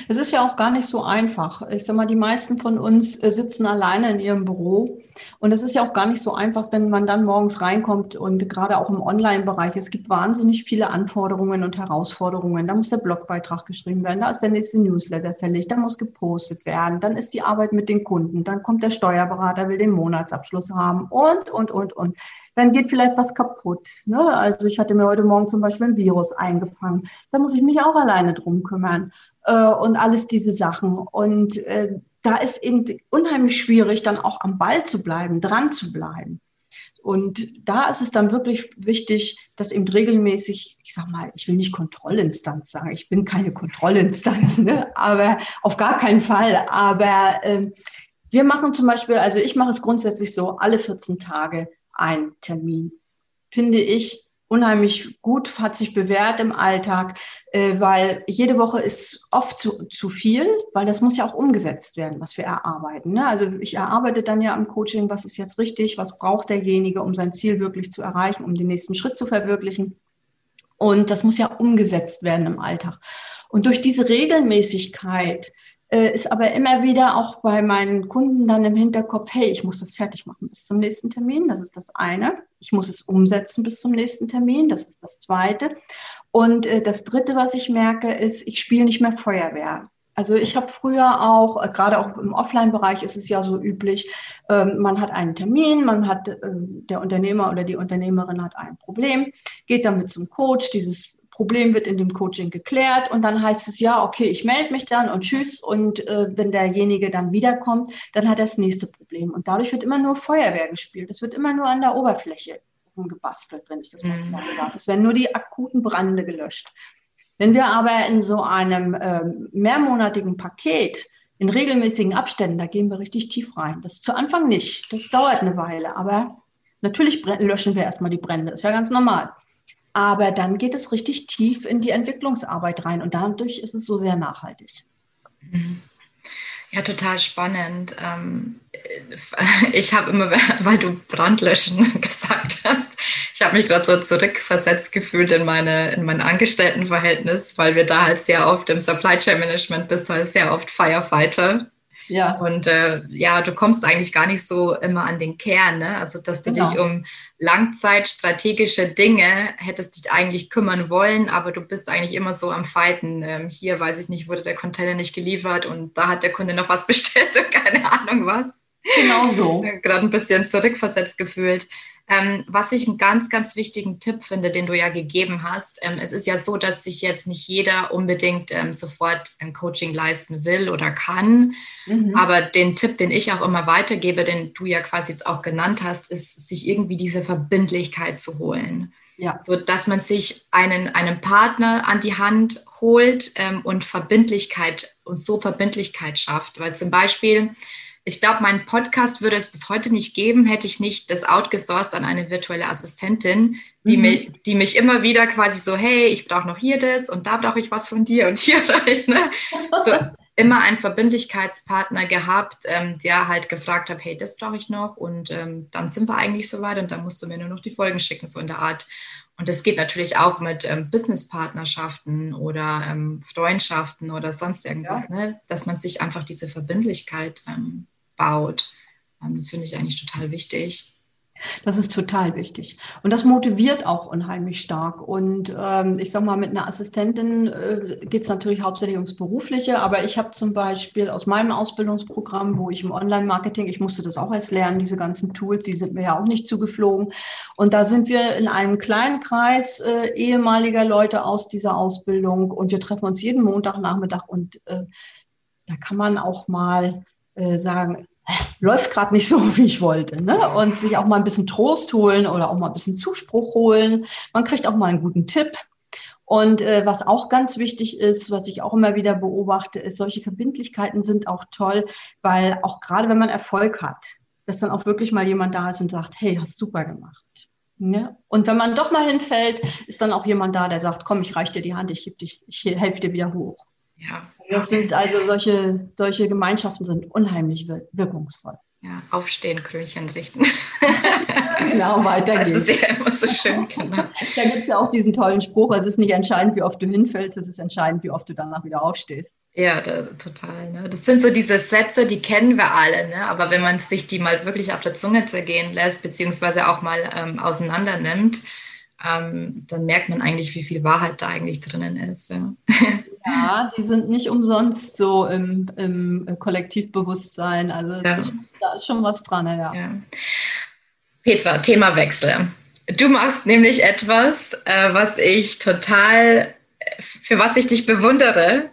Es ist ja auch gar nicht so einfach. Ich sag mal, die meisten von uns äh, sitzen alleine in ihrem Büro. Und es ist ja auch gar nicht so einfach, wenn man dann morgens reinkommt und gerade auch im Online-Bereich. Es gibt wahnsinnig viele Anforderungen und Herausforderungen. Da muss der Blogbeitrag geschrieben werden, da ist der nächste Newsletter fällig, da muss gepostet werden, dann ist die Arbeit mit den Kunden, dann kommt der Steuerberater, will den Monatsabschluss haben und, und, und, und dann geht vielleicht was kaputt. Ne? Also ich hatte mir heute Morgen zum Beispiel ein Virus eingefangen. Da muss ich mich auch alleine drum kümmern äh, und alles diese Sachen. Und äh, da ist eben unheimlich schwierig, dann auch am Ball zu bleiben, dran zu bleiben. Und da ist es dann wirklich wichtig, dass eben regelmäßig, ich sag mal, ich will nicht Kontrollinstanz sagen, ich bin keine Kontrollinstanz, ne? aber auf gar keinen Fall. Aber äh, wir machen zum Beispiel, also ich mache es grundsätzlich so, alle 14 Tage ein Termin. Finde ich unheimlich gut, hat sich bewährt im Alltag, äh, weil jede Woche ist oft zu, zu, viel, weil das muss ja auch umgesetzt werden, was wir erarbeiten. Ne? Also ich erarbeite dann ja im Coaching, was ist jetzt richtig, was braucht derjenige, um sein Ziel wirklich zu erreichen, um den nächsten Schritt zu verwirklichen. Und das muss ja umgesetzt werden im Alltag. Und durch diese Regelmäßigkeit ist aber immer wieder auch bei meinen Kunden dann im Hinterkopf, hey, ich muss das fertig machen bis zum nächsten Termin. Das ist das eine. Ich muss es umsetzen bis zum nächsten Termin. Das ist das zweite. Und äh, das dritte, was ich merke, ist, ich spiele nicht mehr Feuerwehr. Also ich habe früher auch, äh, gerade auch im Offline-Bereich ist es ja so üblich, ähm, man hat einen Termin, man hat, äh, der Unternehmer oder die Unternehmerin hat ein Problem, geht damit zum Coach, dieses Problem wird in dem Coaching geklärt und dann heißt es ja, okay, ich melde mich dann und tschüss. Und äh, wenn derjenige dann wiederkommt, dann hat er das nächste Problem. Und dadurch wird immer nur Feuerwehr gespielt. Es wird immer nur an der Oberfläche gebastelt, wenn ich das mal mhm. sagen darf. Es werden nur die akuten Brände gelöscht. Wenn wir aber in so einem äh, mehrmonatigen Paket in regelmäßigen Abständen, da gehen wir richtig tief rein. Das zu Anfang nicht. Das dauert eine Weile, aber natürlich löschen wir erstmal die Brände. Ist ja ganz normal. Aber dann geht es richtig tief in die Entwicklungsarbeit rein und dadurch ist es so sehr nachhaltig. Ja, total spannend. Ähm, ich habe immer, weil du Brandlöschen gesagt hast, ich habe mich gerade so zurückversetzt gefühlt in, meine, in mein Angestelltenverhältnis, weil wir da halt sehr oft im Supply Chain Management bist, halt sehr oft Firefighter. Ja. Und äh, ja, du kommst eigentlich gar nicht so immer an den Kern, ne? Also, dass du genau. dich um langzeitstrategische Dinge hättest dich eigentlich kümmern wollen, aber du bist eigentlich immer so am Fighten. Ähm, hier weiß ich nicht, wurde der Container nicht geliefert und da hat der Kunde noch was bestellt und keine Ahnung was. Genau so. Gerade ein bisschen zurückversetzt gefühlt. Ähm, was ich einen ganz, ganz wichtigen Tipp finde, den du ja gegeben hast, ähm, es ist ja so, dass sich jetzt nicht jeder unbedingt ähm, sofort ein Coaching leisten will oder kann. Mhm. Aber den Tipp, den ich auch immer weitergebe, den du ja quasi jetzt auch genannt hast, ist, sich irgendwie diese Verbindlichkeit zu holen. Ja. So dass man sich einen, einen Partner an die Hand holt ähm, und Verbindlichkeit und so Verbindlichkeit schafft. Weil zum Beispiel, ich glaube, meinen Podcast würde es bis heute nicht geben, hätte ich nicht das outgesourced an eine virtuelle Assistentin, die, mhm. mich, die mich immer wieder quasi so, hey, ich brauche noch hier das und da brauche ich was von dir und hier. Ne? So, immer einen Verbindlichkeitspartner gehabt, ähm, der halt gefragt hat, hey, das brauche ich noch und ähm, dann sind wir eigentlich soweit und dann musst du mir nur noch die Folgen schicken, so in der Art. Und das geht natürlich auch mit ähm, Businesspartnerschaften oder ähm, Freundschaften oder sonst irgendwas, ja. ne? dass man sich einfach diese Verbindlichkeit ähm, baut. Ähm, das finde ich eigentlich total wichtig. Das ist total wichtig. Und das motiviert auch unheimlich stark. Und ähm, ich sage mal, mit einer Assistentin äh, geht es natürlich hauptsächlich ums Berufliche. Aber ich habe zum Beispiel aus meinem Ausbildungsprogramm, wo ich im Online-Marketing, ich musste das auch erst lernen, diese ganzen Tools, die sind mir ja auch nicht zugeflogen. Und da sind wir in einem kleinen Kreis äh, ehemaliger Leute aus dieser Ausbildung. Und wir treffen uns jeden Montagnachmittag. Und äh, da kann man auch mal äh, sagen, läuft gerade nicht so, wie ich wollte. Ne? Und sich auch mal ein bisschen Trost holen oder auch mal ein bisschen Zuspruch holen. Man kriegt auch mal einen guten Tipp. Und äh, was auch ganz wichtig ist, was ich auch immer wieder beobachte, ist, solche Verbindlichkeiten sind auch toll, weil auch gerade wenn man Erfolg hat, dass dann auch wirklich mal jemand da ist und sagt, hey, hast super gemacht. Ne? Und wenn man doch mal hinfällt, ist dann auch jemand da, der sagt, komm, ich reiche dir die Hand, ich, ich helfe dir wieder hoch. Ja. Das sind also solche, solche Gemeinschaften sind unheimlich wirkungsvoll. Ja, aufstehen, Krönchen richten. genau, weiter geht's. Das ist ja immer so schön, genau. Da gibt es ja auch diesen tollen Spruch, es ist nicht entscheidend, wie oft du hinfällst, es ist entscheidend, wie oft du danach wieder aufstehst. Ja, da, total. Ne? Das sind so diese Sätze, die kennen wir alle, ne? aber wenn man sich die mal wirklich auf der Zunge zergehen lässt, beziehungsweise auch mal ähm, auseinander nimmt, ähm, dann merkt man eigentlich, wie viel Wahrheit da eigentlich drinnen ist. Ja. Ja, die sind nicht umsonst so im, im Kollektivbewusstsein. Also ja. ist, da ist schon was dran, ja. ja. Petra, Themawechsel. Du machst nämlich etwas, äh, was ich total, für was ich dich bewundere.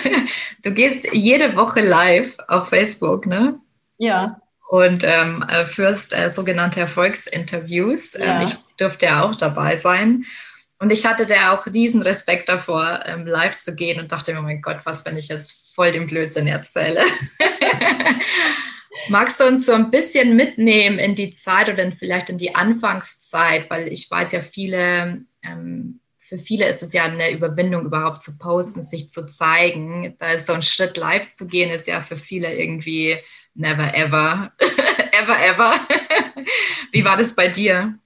du gehst jede Woche live auf Facebook, ne? Ja. Und ähm, äh, führst äh, sogenannte Erfolgsinterviews. Ähm, ja. ich durfte ja auch dabei sein. Und ich hatte da auch riesen Respekt davor, ähm, live zu gehen und dachte mir, oh mein Gott, was, wenn ich jetzt voll den Blödsinn erzähle? Magst du uns so ein bisschen mitnehmen in die Zeit oder vielleicht in die Anfangszeit? Weil ich weiß ja, viele, ähm, für viele ist es ja eine Überwindung, überhaupt zu posten, sich zu zeigen. Da ist so ein Schritt live zu gehen, ist ja für viele irgendwie never ever. ever, ever. Wie war das bei dir?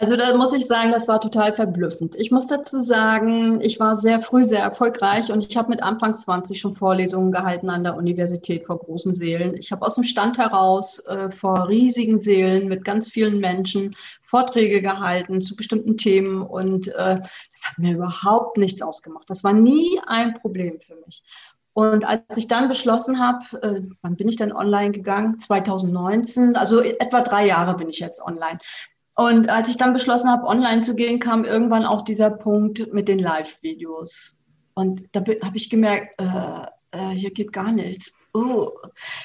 Also da muss ich sagen, das war total verblüffend. Ich muss dazu sagen, ich war sehr früh sehr erfolgreich und ich habe mit Anfang 20 schon Vorlesungen gehalten an der Universität vor großen Seelen. Ich habe aus dem Stand heraus äh, vor riesigen Seelen mit ganz vielen Menschen Vorträge gehalten zu bestimmten Themen und äh, das hat mir überhaupt nichts ausgemacht. Das war nie ein Problem für mich. Und als ich dann beschlossen habe, äh, wann bin ich denn online gegangen? 2019, also etwa drei Jahre bin ich jetzt online. Und als ich dann beschlossen habe, online zu gehen, kam irgendwann auch dieser Punkt mit den Live-Videos. Und da habe ich gemerkt, äh, äh, hier geht gar nichts. Oh.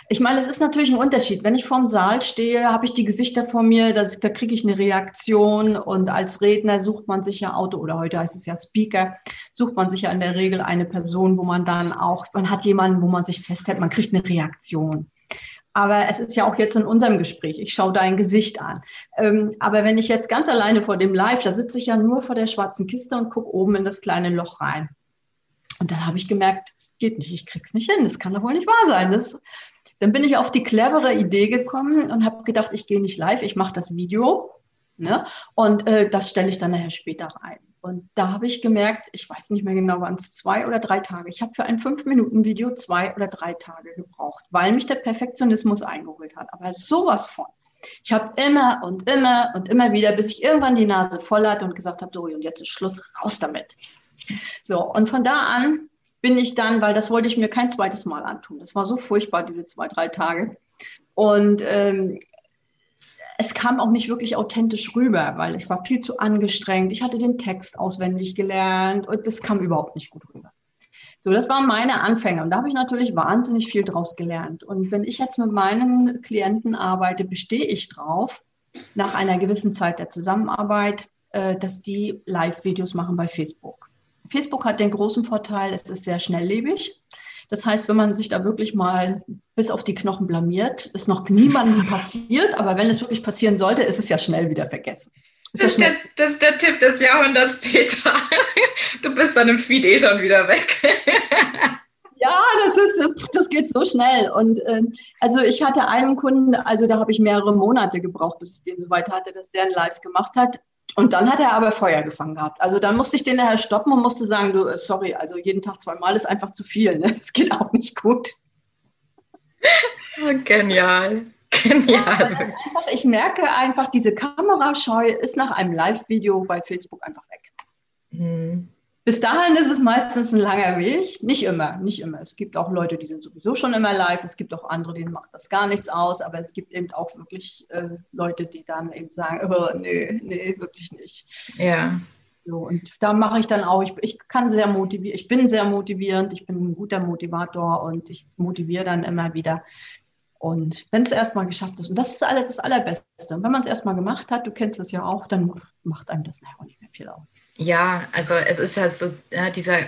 Ich meine, es ist natürlich ein Unterschied. Wenn ich vorm Saal stehe, habe ich die Gesichter vor mir, das, da kriege ich eine Reaktion. Und als Redner sucht man sich ja Auto oder heute heißt es ja Speaker, sucht man sich ja in der Regel eine Person, wo man dann auch, man hat jemanden, wo man sich festhält, man kriegt eine Reaktion. Aber es ist ja auch jetzt in unserem Gespräch. Ich schaue dein Gesicht an. Ähm, aber wenn ich jetzt ganz alleine vor dem Live, da sitze ich ja nur vor der schwarzen Kiste und gucke oben in das kleine Loch rein. Und dann habe ich gemerkt, geht nicht, ich krieg's nicht hin. Das kann doch wohl nicht wahr sein. Das, dann bin ich auf die clevere Idee gekommen und habe gedacht, ich gehe nicht live, ich mache das Video. Ne? Und äh, das stelle ich dann nachher später rein. Und da habe ich gemerkt, ich weiß nicht mehr genau, wann es zwei oder drei Tage. Ich habe für ein Fünf-Minuten-Video zwei oder drei Tage gebraucht, weil mich der Perfektionismus eingeholt hat. Aber sowas von. Ich habe immer und immer und immer wieder, bis ich irgendwann die Nase voll hatte und gesagt habe, so, und jetzt ist Schluss, raus damit. So, und von da an bin ich dann, weil das wollte ich mir kein zweites Mal antun. Das war so furchtbar, diese zwei, drei Tage. Und ähm, es kam auch nicht wirklich authentisch rüber, weil ich war viel zu angestrengt. Ich hatte den Text auswendig gelernt und das kam überhaupt nicht gut rüber. So, das waren meine Anfänge und da habe ich natürlich wahnsinnig viel draus gelernt. Und wenn ich jetzt mit meinen Klienten arbeite, bestehe ich drauf, nach einer gewissen Zeit der Zusammenarbeit, äh, dass die Live-Videos machen bei Facebook. Facebook hat den großen Vorteil, es ist sehr schnelllebig. Das heißt, wenn man sich da wirklich mal bis auf die Knochen blamiert, ist noch niemandem passiert, aber wenn es wirklich passieren sollte, ist es ja schnell wieder vergessen. Ist das, ist der, das ist der Tipp des Jahrhunderts, Petra. Du bist dann im Feed eh schon wieder weg. Ja, das ist, das geht so schnell. Und äh, also ich hatte einen Kunden, also da habe ich mehrere Monate gebraucht, bis ich den so weit hatte, dass der ein Live gemacht hat. Und dann hat er aber Feuer gefangen gehabt. Also dann musste ich den nachher stoppen und musste sagen, du, äh, sorry, also jeden Tag zweimal ist einfach zu viel. Ne? Das geht auch nicht gut. Genial. ja, einfach, ich merke einfach, diese Kamerascheu ist nach einem Live-Video bei Facebook einfach weg. Mhm. Bis dahin ist es meistens ein langer Weg. Nicht immer, nicht immer. Es gibt auch Leute, die sind sowieso schon immer live. Es gibt auch andere, denen macht das gar nichts aus. Aber es gibt eben auch wirklich äh, Leute, die dann eben sagen, oh, nee, nee, wirklich nicht. Ja. So, und da mache ich dann auch, ich, ich kann sehr motivieren, ich bin sehr motivierend, ich bin ein guter Motivator und ich motiviere dann immer wieder. Und wenn es erstmal geschafft ist, und das ist alles das Allerbeste. Und wenn man es erstmal gemacht hat, du kennst es ja auch, dann macht einem das nachher auch nicht mehr viel aus. Ja, also es ist ja so, ja, dieser,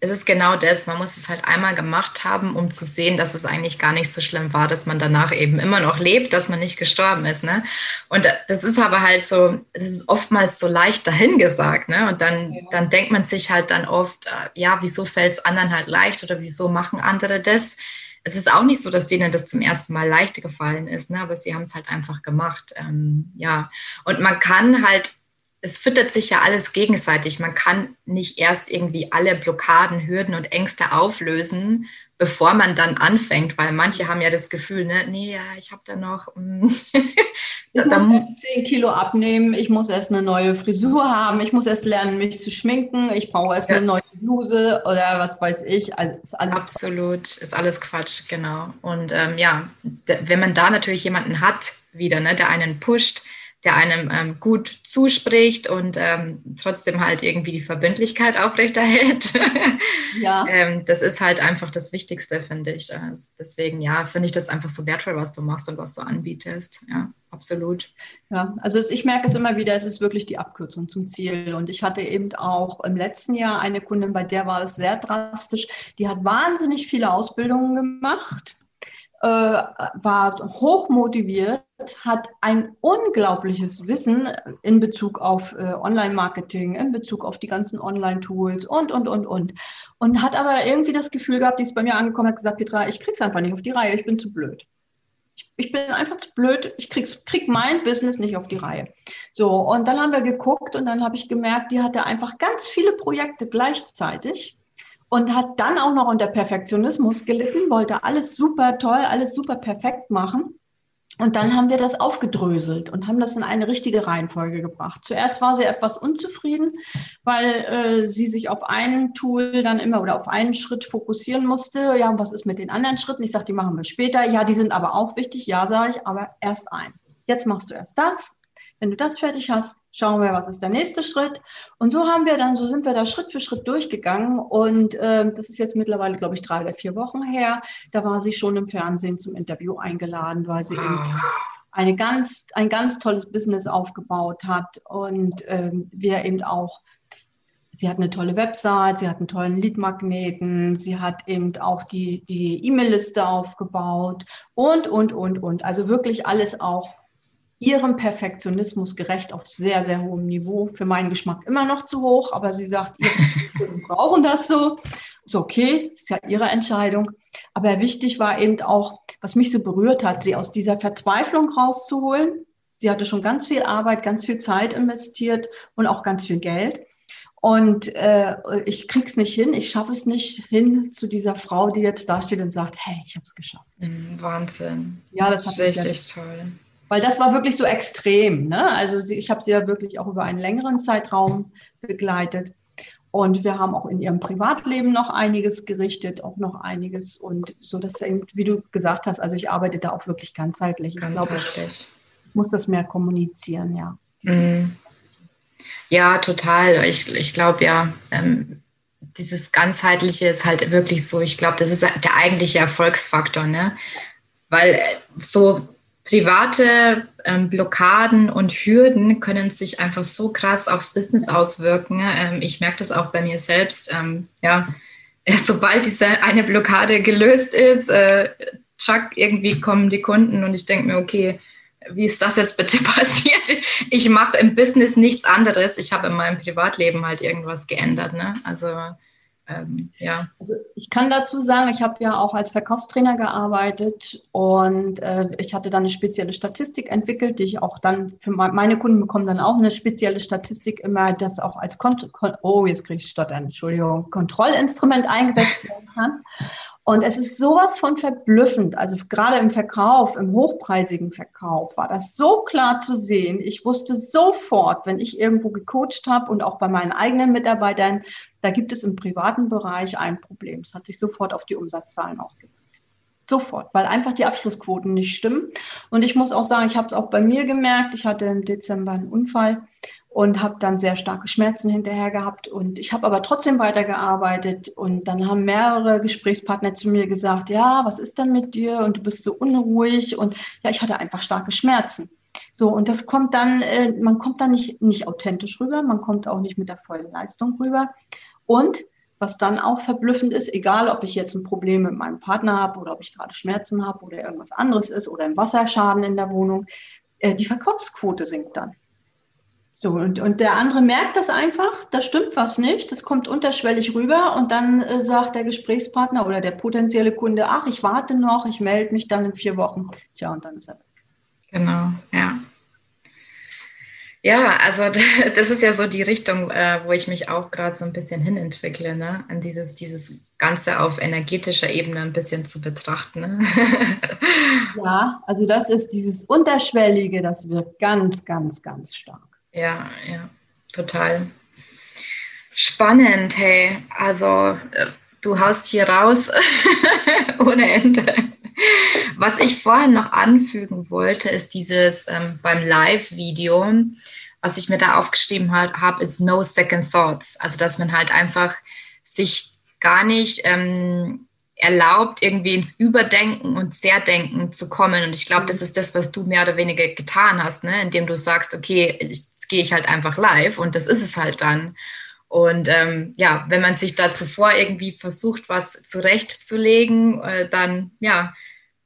es ist genau das, man muss es halt einmal gemacht haben, um zu sehen, dass es eigentlich gar nicht so schlimm war, dass man danach eben immer noch lebt, dass man nicht gestorben ist. Ne? Und das ist aber halt so, es ist oftmals so leicht dahingesagt. Ne? Und dann, ja. dann denkt man sich halt dann oft, äh, ja, wieso fällt es anderen halt leicht oder wieso machen andere das? Es ist auch nicht so, dass denen das zum ersten Mal leicht gefallen ist, ne? aber sie haben es halt einfach gemacht. Ähm, ja, und man kann halt es füttert sich ja alles gegenseitig. Man kann nicht erst irgendwie alle Blockaden, Hürden und Ängste auflösen, bevor man dann anfängt, weil manche haben ja das Gefühl, ne, nee, ja, ich habe da noch. Mm. ich muss erst 10 Kilo abnehmen, ich muss erst eine neue Frisur haben, ich muss erst lernen, mich zu schminken, ich brauche erst ja. eine neue Bluse oder was weiß ich. Also ist alles Absolut, Quatsch. ist alles Quatsch, genau. Und ähm, ja, wenn man da natürlich jemanden hat, wieder, ne, der einen pusht, der einem ähm, gut zuspricht und ähm, trotzdem halt irgendwie die Verbindlichkeit aufrechterhält. Ja. ähm, das ist halt einfach das Wichtigste, finde ich. Also deswegen, ja, finde ich das einfach so wertvoll, was du machst und was du anbietest. Ja, absolut. Ja, also ich merke es immer wieder, es ist wirklich die Abkürzung zum Ziel. Und ich hatte eben auch im letzten Jahr eine Kundin, bei der war es sehr drastisch. Die hat wahnsinnig viele Ausbildungen gemacht äh, war hoch motiviert, hat ein unglaubliches Wissen in Bezug auf äh, Online-Marketing, in Bezug auf die ganzen Online-Tools und, und, und, und. Und hat aber irgendwie das Gefühl gehabt, die ist bei mir angekommen, hat gesagt, Petra, ich krieg's einfach nicht auf die Reihe, ich bin zu blöd. Ich, ich bin einfach zu blöd, ich krieg's, krieg mein Business nicht auf die Reihe. So, und dann haben wir geguckt und dann habe ich gemerkt, die hatte einfach ganz viele Projekte gleichzeitig und hat dann auch noch unter Perfektionismus gelitten, wollte alles super toll, alles super perfekt machen. Und dann haben wir das aufgedröselt und haben das in eine richtige Reihenfolge gebracht. Zuerst war sie etwas unzufrieden, weil äh, sie sich auf ein Tool dann immer oder auf einen Schritt fokussieren musste. Ja, was ist mit den anderen Schritten? Ich sage, die machen wir später. Ja, die sind aber auch wichtig. Ja, sage ich, aber erst ein. Jetzt machst du erst das, wenn du das fertig hast, schauen wir, was ist der nächste Schritt. Und so haben wir dann, so sind wir da Schritt für Schritt durchgegangen. Und äh, das ist jetzt mittlerweile, glaube ich, drei oder vier Wochen her. Da war sie schon im Fernsehen zum Interview eingeladen, weil sie eben eine ganz, ein ganz tolles Business aufgebaut hat und ähm, wir eben auch Sie hat eine tolle Website, sie hat einen tollen Leadmagneten, sie hat eben auch die, die E-Mail-Liste aufgebaut und, und, und, und. Also wirklich alles auch ihrem Perfektionismus gerecht auf sehr, sehr hohem Niveau. Für meinen Geschmack immer noch zu hoch, aber sie sagt, ihre brauchen das so. Ist okay, ist ja ihre Entscheidung. Aber wichtig war eben auch, was mich so berührt hat, sie aus dieser Verzweiflung rauszuholen. Sie hatte schon ganz viel Arbeit, ganz viel Zeit investiert und auch ganz viel Geld. Und äh, ich krieg's nicht hin, ich schaffe es nicht hin zu dieser Frau, die jetzt da steht und sagt, hey, ich habe es geschafft. Wahnsinn. Ja, das hat richtig ja toll weil das war wirklich so extrem. Ne? Also sie, ich habe sie ja wirklich auch über einen längeren Zeitraum begleitet. Und wir haben auch in ihrem Privatleben noch einiges gerichtet, auch noch einiges. Und so, dass, wie du gesagt hast, also ich arbeite da auch wirklich ganzheitlich. Ganzheitlich. Ich glaube, ich muss das mehr kommunizieren, ja. Mhm. Ja, total. Ich, ich glaube ja, ähm, dieses Ganzheitliche ist halt wirklich so, ich glaube, das ist der eigentliche Erfolgsfaktor, ne? Weil so private ähm, Blockaden und Hürden können sich einfach so krass aufs Business auswirken. Ähm, ich merke das auch bei mir selbst. Ähm, ja, sobald diese eine Blockade gelöst ist, äh, tschack, irgendwie kommen die Kunden und ich denke mir, okay, wie ist das jetzt bitte passiert? Ich mache im Business nichts anderes. Ich habe in meinem Privatleben halt irgendwas geändert. Ne? Also ähm, ja. Also ich kann dazu sagen, ich habe ja auch als Verkaufstrainer gearbeitet und äh, ich hatte dann eine spezielle Statistik entwickelt, die ich auch dann für meine Kunden bekommen dann auch eine spezielle Statistik immer, das auch als Kont Kon oh jetzt kriege ich Stottern, Entschuldigung, Kontrollinstrument eingesetzt werden kann. Und es ist sowas von verblüffend. Also gerade im Verkauf, im hochpreisigen Verkauf war das so klar zu sehen. Ich wusste sofort, wenn ich irgendwo gecoacht habe und auch bei meinen eigenen Mitarbeitern, da gibt es im privaten Bereich ein Problem. Das hat sich sofort auf die Umsatzzahlen ausgewirkt. Sofort, weil einfach die Abschlussquoten nicht stimmen. Und ich muss auch sagen, ich habe es auch bei mir gemerkt. Ich hatte im Dezember einen Unfall und habe dann sehr starke Schmerzen hinterher gehabt. Und ich habe aber trotzdem weitergearbeitet. Und dann haben mehrere Gesprächspartner zu mir gesagt, ja, was ist denn mit dir? Und du bist so unruhig. Und ja, ich hatte einfach starke Schmerzen. So, und das kommt dann, äh, man kommt dann nicht, nicht authentisch rüber, man kommt auch nicht mit der vollen Leistung rüber. Und was dann auch verblüffend ist, egal ob ich jetzt ein Problem mit meinem Partner habe oder ob ich gerade Schmerzen habe oder irgendwas anderes ist oder ein Wasserschaden in der Wohnung, äh, die Verkaufsquote sinkt dann. So, und, und der andere merkt das einfach, da stimmt was nicht, das kommt unterschwellig rüber und dann äh, sagt der Gesprächspartner oder der potenzielle Kunde, ach, ich warte noch, ich melde mich dann in vier Wochen. Tja, und dann ist er weg. Genau, ja. Ja, also das ist ja so die Richtung, äh, wo ich mich auch gerade so ein bisschen hinentwickle, ne? An dieses, dieses Ganze auf energetischer Ebene ein bisschen zu betrachten. Ne? Ja, also das ist dieses Unterschwellige, das wirkt ganz, ganz, ganz stark. Ja, ja, total. Spannend, hey. Also, äh, du haust hier raus ohne Ende. Was ich vorhin noch anfügen wollte, ist dieses ähm, beim Live-Video, was ich mir da aufgeschrieben habe, ist No Second Thoughts. Also, dass man halt einfach sich gar nicht ähm, erlaubt, irgendwie ins Überdenken und Zerdenken zu kommen. Und ich glaube, das ist das, was du mehr oder weniger getan hast, ne? indem du sagst, okay, ich gehe ich halt einfach live und das ist es halt dann. Und ähm, ja, wenn man sich da zuvor irgendwie versucht, was zurechtzulegen, äh, dann ja,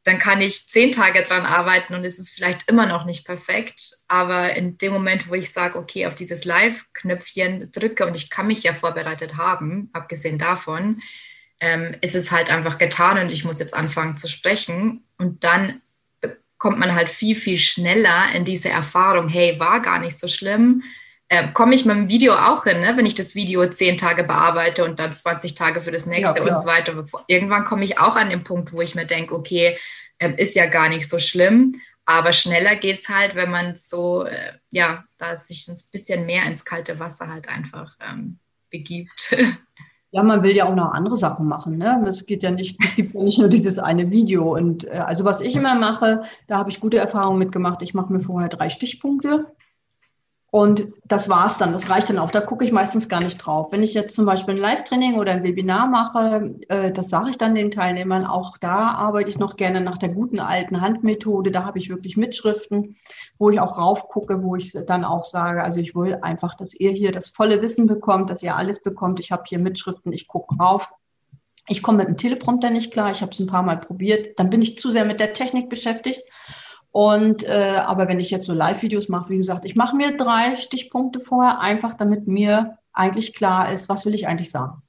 dann kann ich zehn Tage dran arbeiten und es ist vielleicht immer noch nicht perfekt. Aber in dem Moment, wo ich sage, okay, auf dieses Live-Knöpfchen drücke und ich kann mich ja vorbereitet haben, abgesehen davon, ähm, ist es halt einfach getan und ich muss jetzt anfangen zu sprechen. Und dann kommt man halt viel, viel schneller in diese Erfahrung, hey, war gar nicht so schlimm. Äh, komme ich mit dem Video auch hin, ne? wenn ich das Video zehn Tage bearbeite und dann 20 Tage für das nächste ja, und so weiter. Irgendwann komme ich auch an den Punkt, wo ich mir denke, okay, äh, ist ja gar nicht so schlimm. Aber schneller geht es halt, wenn man so, äh, ja, da sich ein bisschen mehr ins kalte Wasser halt einfach ähm, begibt. Ja, man will ja auch noch andere Sachen machen. Ne? Es geht ja nicht, gibt ja nicht nur dieses eine Video. Und äh, also was ich immer mache, da habe ich gute Erfahrungen mitgemacht. Ich mache mir vorher drei Stichpunkte und das war's dann, das reicht dann auch. Da gucke ich meistens gar nicht drauf. Wenn ich jetzt zum Beispiel ein Live-Training oder ein Webinar mache, äh, das sage ich dann den Teilnehmern, auch da arbeite ich noch gerne nach der guten alten Handmethode. Da habe ich wirklich Mitschriften, wo ich auch rauf gucke, wo ich dann auch sage, also ich will einfach, dass ihr hier das volle Wissen bekommt, dass ihr alles bekommt. Ich habe hier Mitschriften, ich gucke rauf. Ich komme mit dem Teleprompter nicht klar, ich habe es ein paar Mal probiert. Dann bin ich zu sehr mit der Technik beschäftigt. Und äh, aber wenn ich jetzt so Live-Videos mache, wie gesagt, ich mache mir drei Stichpunkte vorher, einfach damit mir eigentlich klar ist, was will ich eigentlich sagen?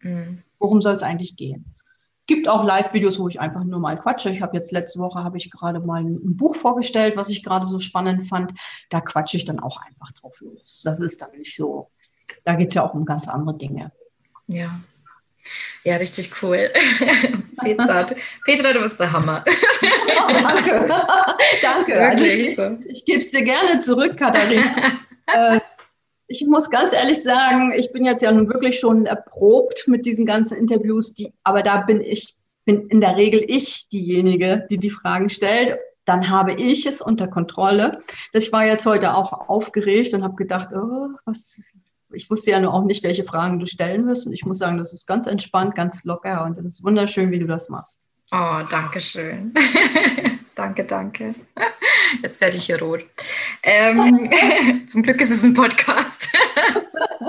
Mhm. Worum soll es eigentlich gehen? Gibt auch Live-Videos, wo ich einfach nur mal quatsche. Ich habe jetzt letzte Woche habe ich gerade mal ein Buch vorgestellt, was ich gerade so spannend fand. Da quatsche ich dann auch einfach drauf los. Das ist dann nicht so. Da geht es ja auch um ganz andere Dinge. Ja. Ja, richtig cool. Petra, Petra, du bist der Hammer. Oh, danke. danke. Also ich, ich gebe es dir gerne zurück, Katharina. äh, ich muss ganz ehrlich sagen, ich bin jetzt ja nun wirklich schon erprobt mit diesen ganzen Interviews, die, aber da bin ich, bin in der Regel ich diejenige, die die Fragen stellt. Dann habe ich es unter Kontrolle. Ich war jetzt heute auch aufgeregt und habe gedacht, oh, was, ich wusste ja nur auch nicht, welche Fragen du stellen wirst. Und ich muss sagen, das ist ganz entspannt, ganz locker und es ist wunderschön, wie du das machst. Oh, danke schön. danke, danke. Jetzt werde ich hier rot. Ähm, zum Glück ist es ein Podcast.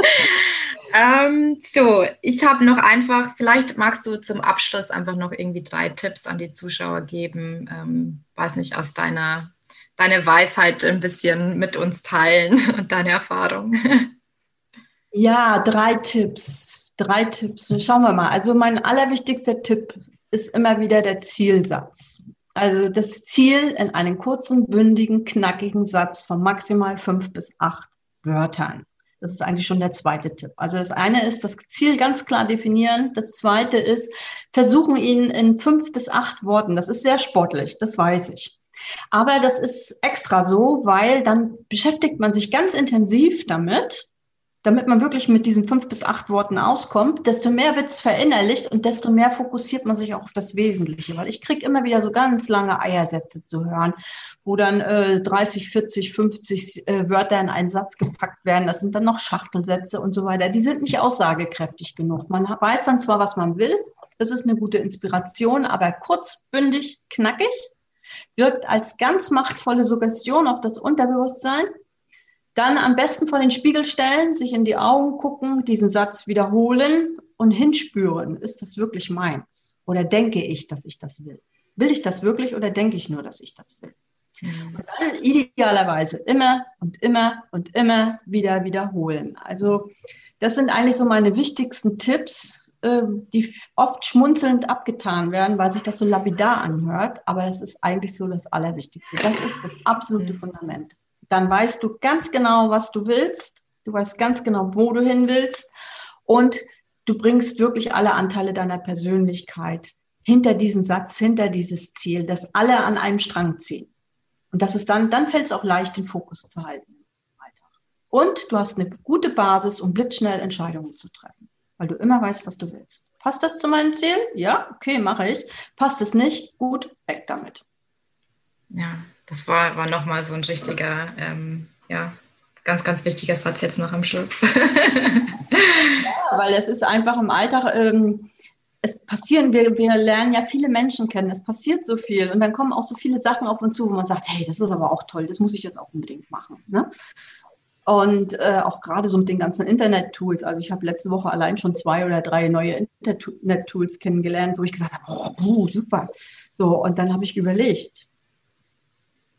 ähm, so, ich habe noch einfach, vielleicht magst du zum Abschluss einfach noch irgendwie drei Tipps an die Zuschauer geben. Ähm, weiß nicht, aus deiner deine Weisheit ein bisschen mit uns teilen und deine Erfahrung. Ja, drei Tipps. Drei Tipps. Schauen wir mal. Also mein allerwichtigster Tipp ist immer wieder der Zielsatz. Also das Ziel in einem kurzen, bündigen, knackigen Satz von maximal fünf bis acht Wörtern. Das ist eigentlich schon der zweite Tipp. Also das eine ist das Ziel ganz klar definieren. Das zweite ist versuchen ihn in fünf bis acht Worten. Das ist sehr sportlich, das weiß ich. Aber das ist extra so, weil dann beschäftigt man sich ganz intensiv damit damit man wirklich mit diesen fünf bis acht Worten auskommt, desto mehr wird es verinnerlicht und desto mehr fokussiert man sich auch auf das Wesentliche. Weil ich kriege immer wieder so ganz lange Eiersätze zu hören, wo dann äh, 30, 40, 50 äh, Wörter in einen Satz gepackt werden. Das sind dann noch Schachtelsätze und so weiter. Die sind nicht aussagekräftig genug. Man weiß dann zwar, was man will, das ist eine gute Inspiration, aber kurz, bündig, knackig, wirkt als ganz machtvolle Suggestion auf das Unterbewusstsein dann am besten vor den Spiegel stellen, sich in die Augen gucken, diesen Satz wiederholen und hinspüren. Ist das wirklich meins? Oder denke ich, dass ich das will? Will ich das wirklich oder denke ich nur, dass ich das will? Mhm. Und dann idealerweise immer und immer und immer wieder wiederholen. Also das sind eigentlich so meine wichtigsten Tipps, ähm, die oft schmunzelnd abgetan werden, weil sich das so lapidar anhört. Aber das ist eigentlich so das Allerwichtigste. Das ist das absolute mhm. Fundament dann weißt du ganz genau, was du willst. Du weißt ganz genau, wo du hin willst. Und du bringst wirklich alle Anteile deiner Persönlichkeit hinter diesen Satz, hinter dieses Ziel, dass alle an einem Strang ziehen. Und das ist dann, dann fällt es auch leicht, den Fokus zu halten. Und du hast eine gute Basis, um blitzschnell Entscheidungen zu treffen, weil du immer weißt, was du willst. Passt das zu meinem Ziel? Ja, okay, mache ich. Passt es nicht? Gut, weg damit. Ja, das war, war nochmal so ein richtiger, ähm, ja, ganz, ganz wichtiger Satz jetzt noch am Schluss. ja, weil es ist einfach im Alltag, ähm, es passieren, wir, wir lernen ja viele Menschen kennen, es passiert so viel und dann kommen auch so viele Sachen auf uns zu, wo man sagt, hey, das ist aber auch toll, das muss ich jetzt auch unbedingt machen. Ne? Und äh, auch gerade so mit den ganzen Internet-Tools. Also ich habe letzte Woche allein schon zwei oder drei neue Internet-Tools kennengelernt, wo ich gesagt habe, oh, super. So, und dann habe ich überlegt,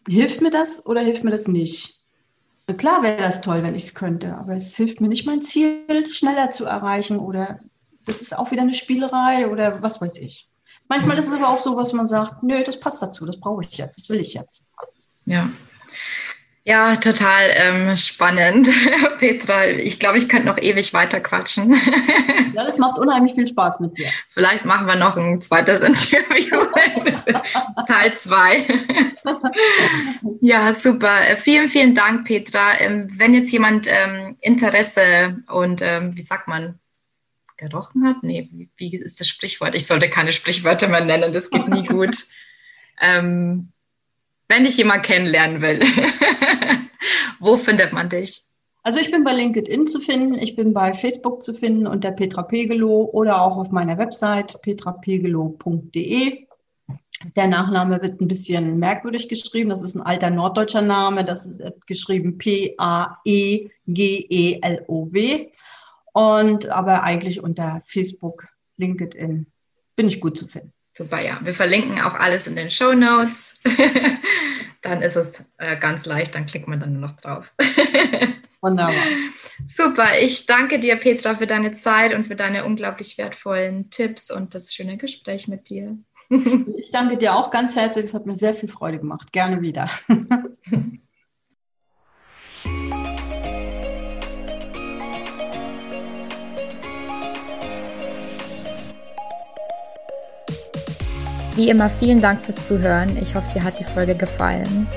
hilft mir das oder hilft mir das nicht? Klar wäre das toll, wenn ich es könnte, aber es hilft mir nicht, mein Ziel schneller zu erreichen oder das ist auch wieder eine Spielerei oder was weiß ich. Manchmal ist es aber auch so, was man sagt, nö, das passt dazu, das brauche ich jetzt, das will ich jetzt. Ja. Ja, total ähm, spannend, Petra. Ich glaube, ich könnte noch ewig weiter quatschen. ja, das macht unheimlich viel Spaß mit dir. Vielleicht machen wir noch ein zweites Interview, Teil zwei. ja, super. Äh, vielen, vielen Dank, Petra. Ähm, wenn jetzt jemand ähm, Interesse und, ähm, wie sagt man, gerochen hat? Nee, wie, wie, ist das Sprichwort? Ich sollte keine Sprichwörter mehr nennen, das geht nie gut. ähm, wenn dich jemand kennenlernen will, wo findet man dich? Also ich bin bei LinkedIn zu finden, ich bin bei Facebook zu finden unter Petra Pegelow oder auch auf meiner Website petrapegelow.de. Der Nachname wird ein bisschen merkwürdig geschrieben. Das ist ein alter norddeutscher Name. Das ist geschrieben P-A-E-G-E-L-O-W. Und aber eigentlich unter Facebook, LinkedIn bin ich gut zu finden. Super, ja. Wir verlinken auch alles in den Show Notes. dann ist es äh, ganz leicht, dann klickt man dann nur noch drauf. Wunderbar. Super, ich danke dir, Petra, für deine Zeit und für deine unglaublich wertvollen Tipps und das schöne Gespräch mit dir. Ich danke dir auch ganz herzlich, es hat mir sehr viel Freude gemacht. Gerne wieder. Wie immer vielen Dank fürs Zuhören. Ich hoffe, dir hat die Folge gefallen.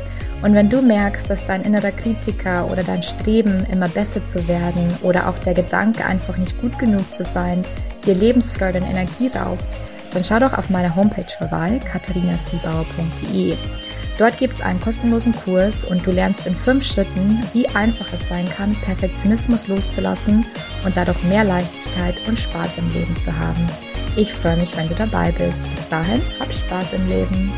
Und wenn du merkst, dass dein innerer Kritiker oder dein Streben, immer besser zu werden oder auch der Gedanke, einfach nicht gut genug zu sein, dir Lebensfreude und Energie raubt, dann schau doch auf meiner Homepage vorbei, katharinasiebauer.de. Dort gibt es einen kostenlosen Kurs und du lernst in fünf Schritten, wie einfach es sein kann, Perfektionismus loszulassen und dadurch mehr Leichtigkeit und Spaß im Leben zu haben. Ich freue mich, wenn du dabei bist. Bis dahin, hab Spaß im Leben.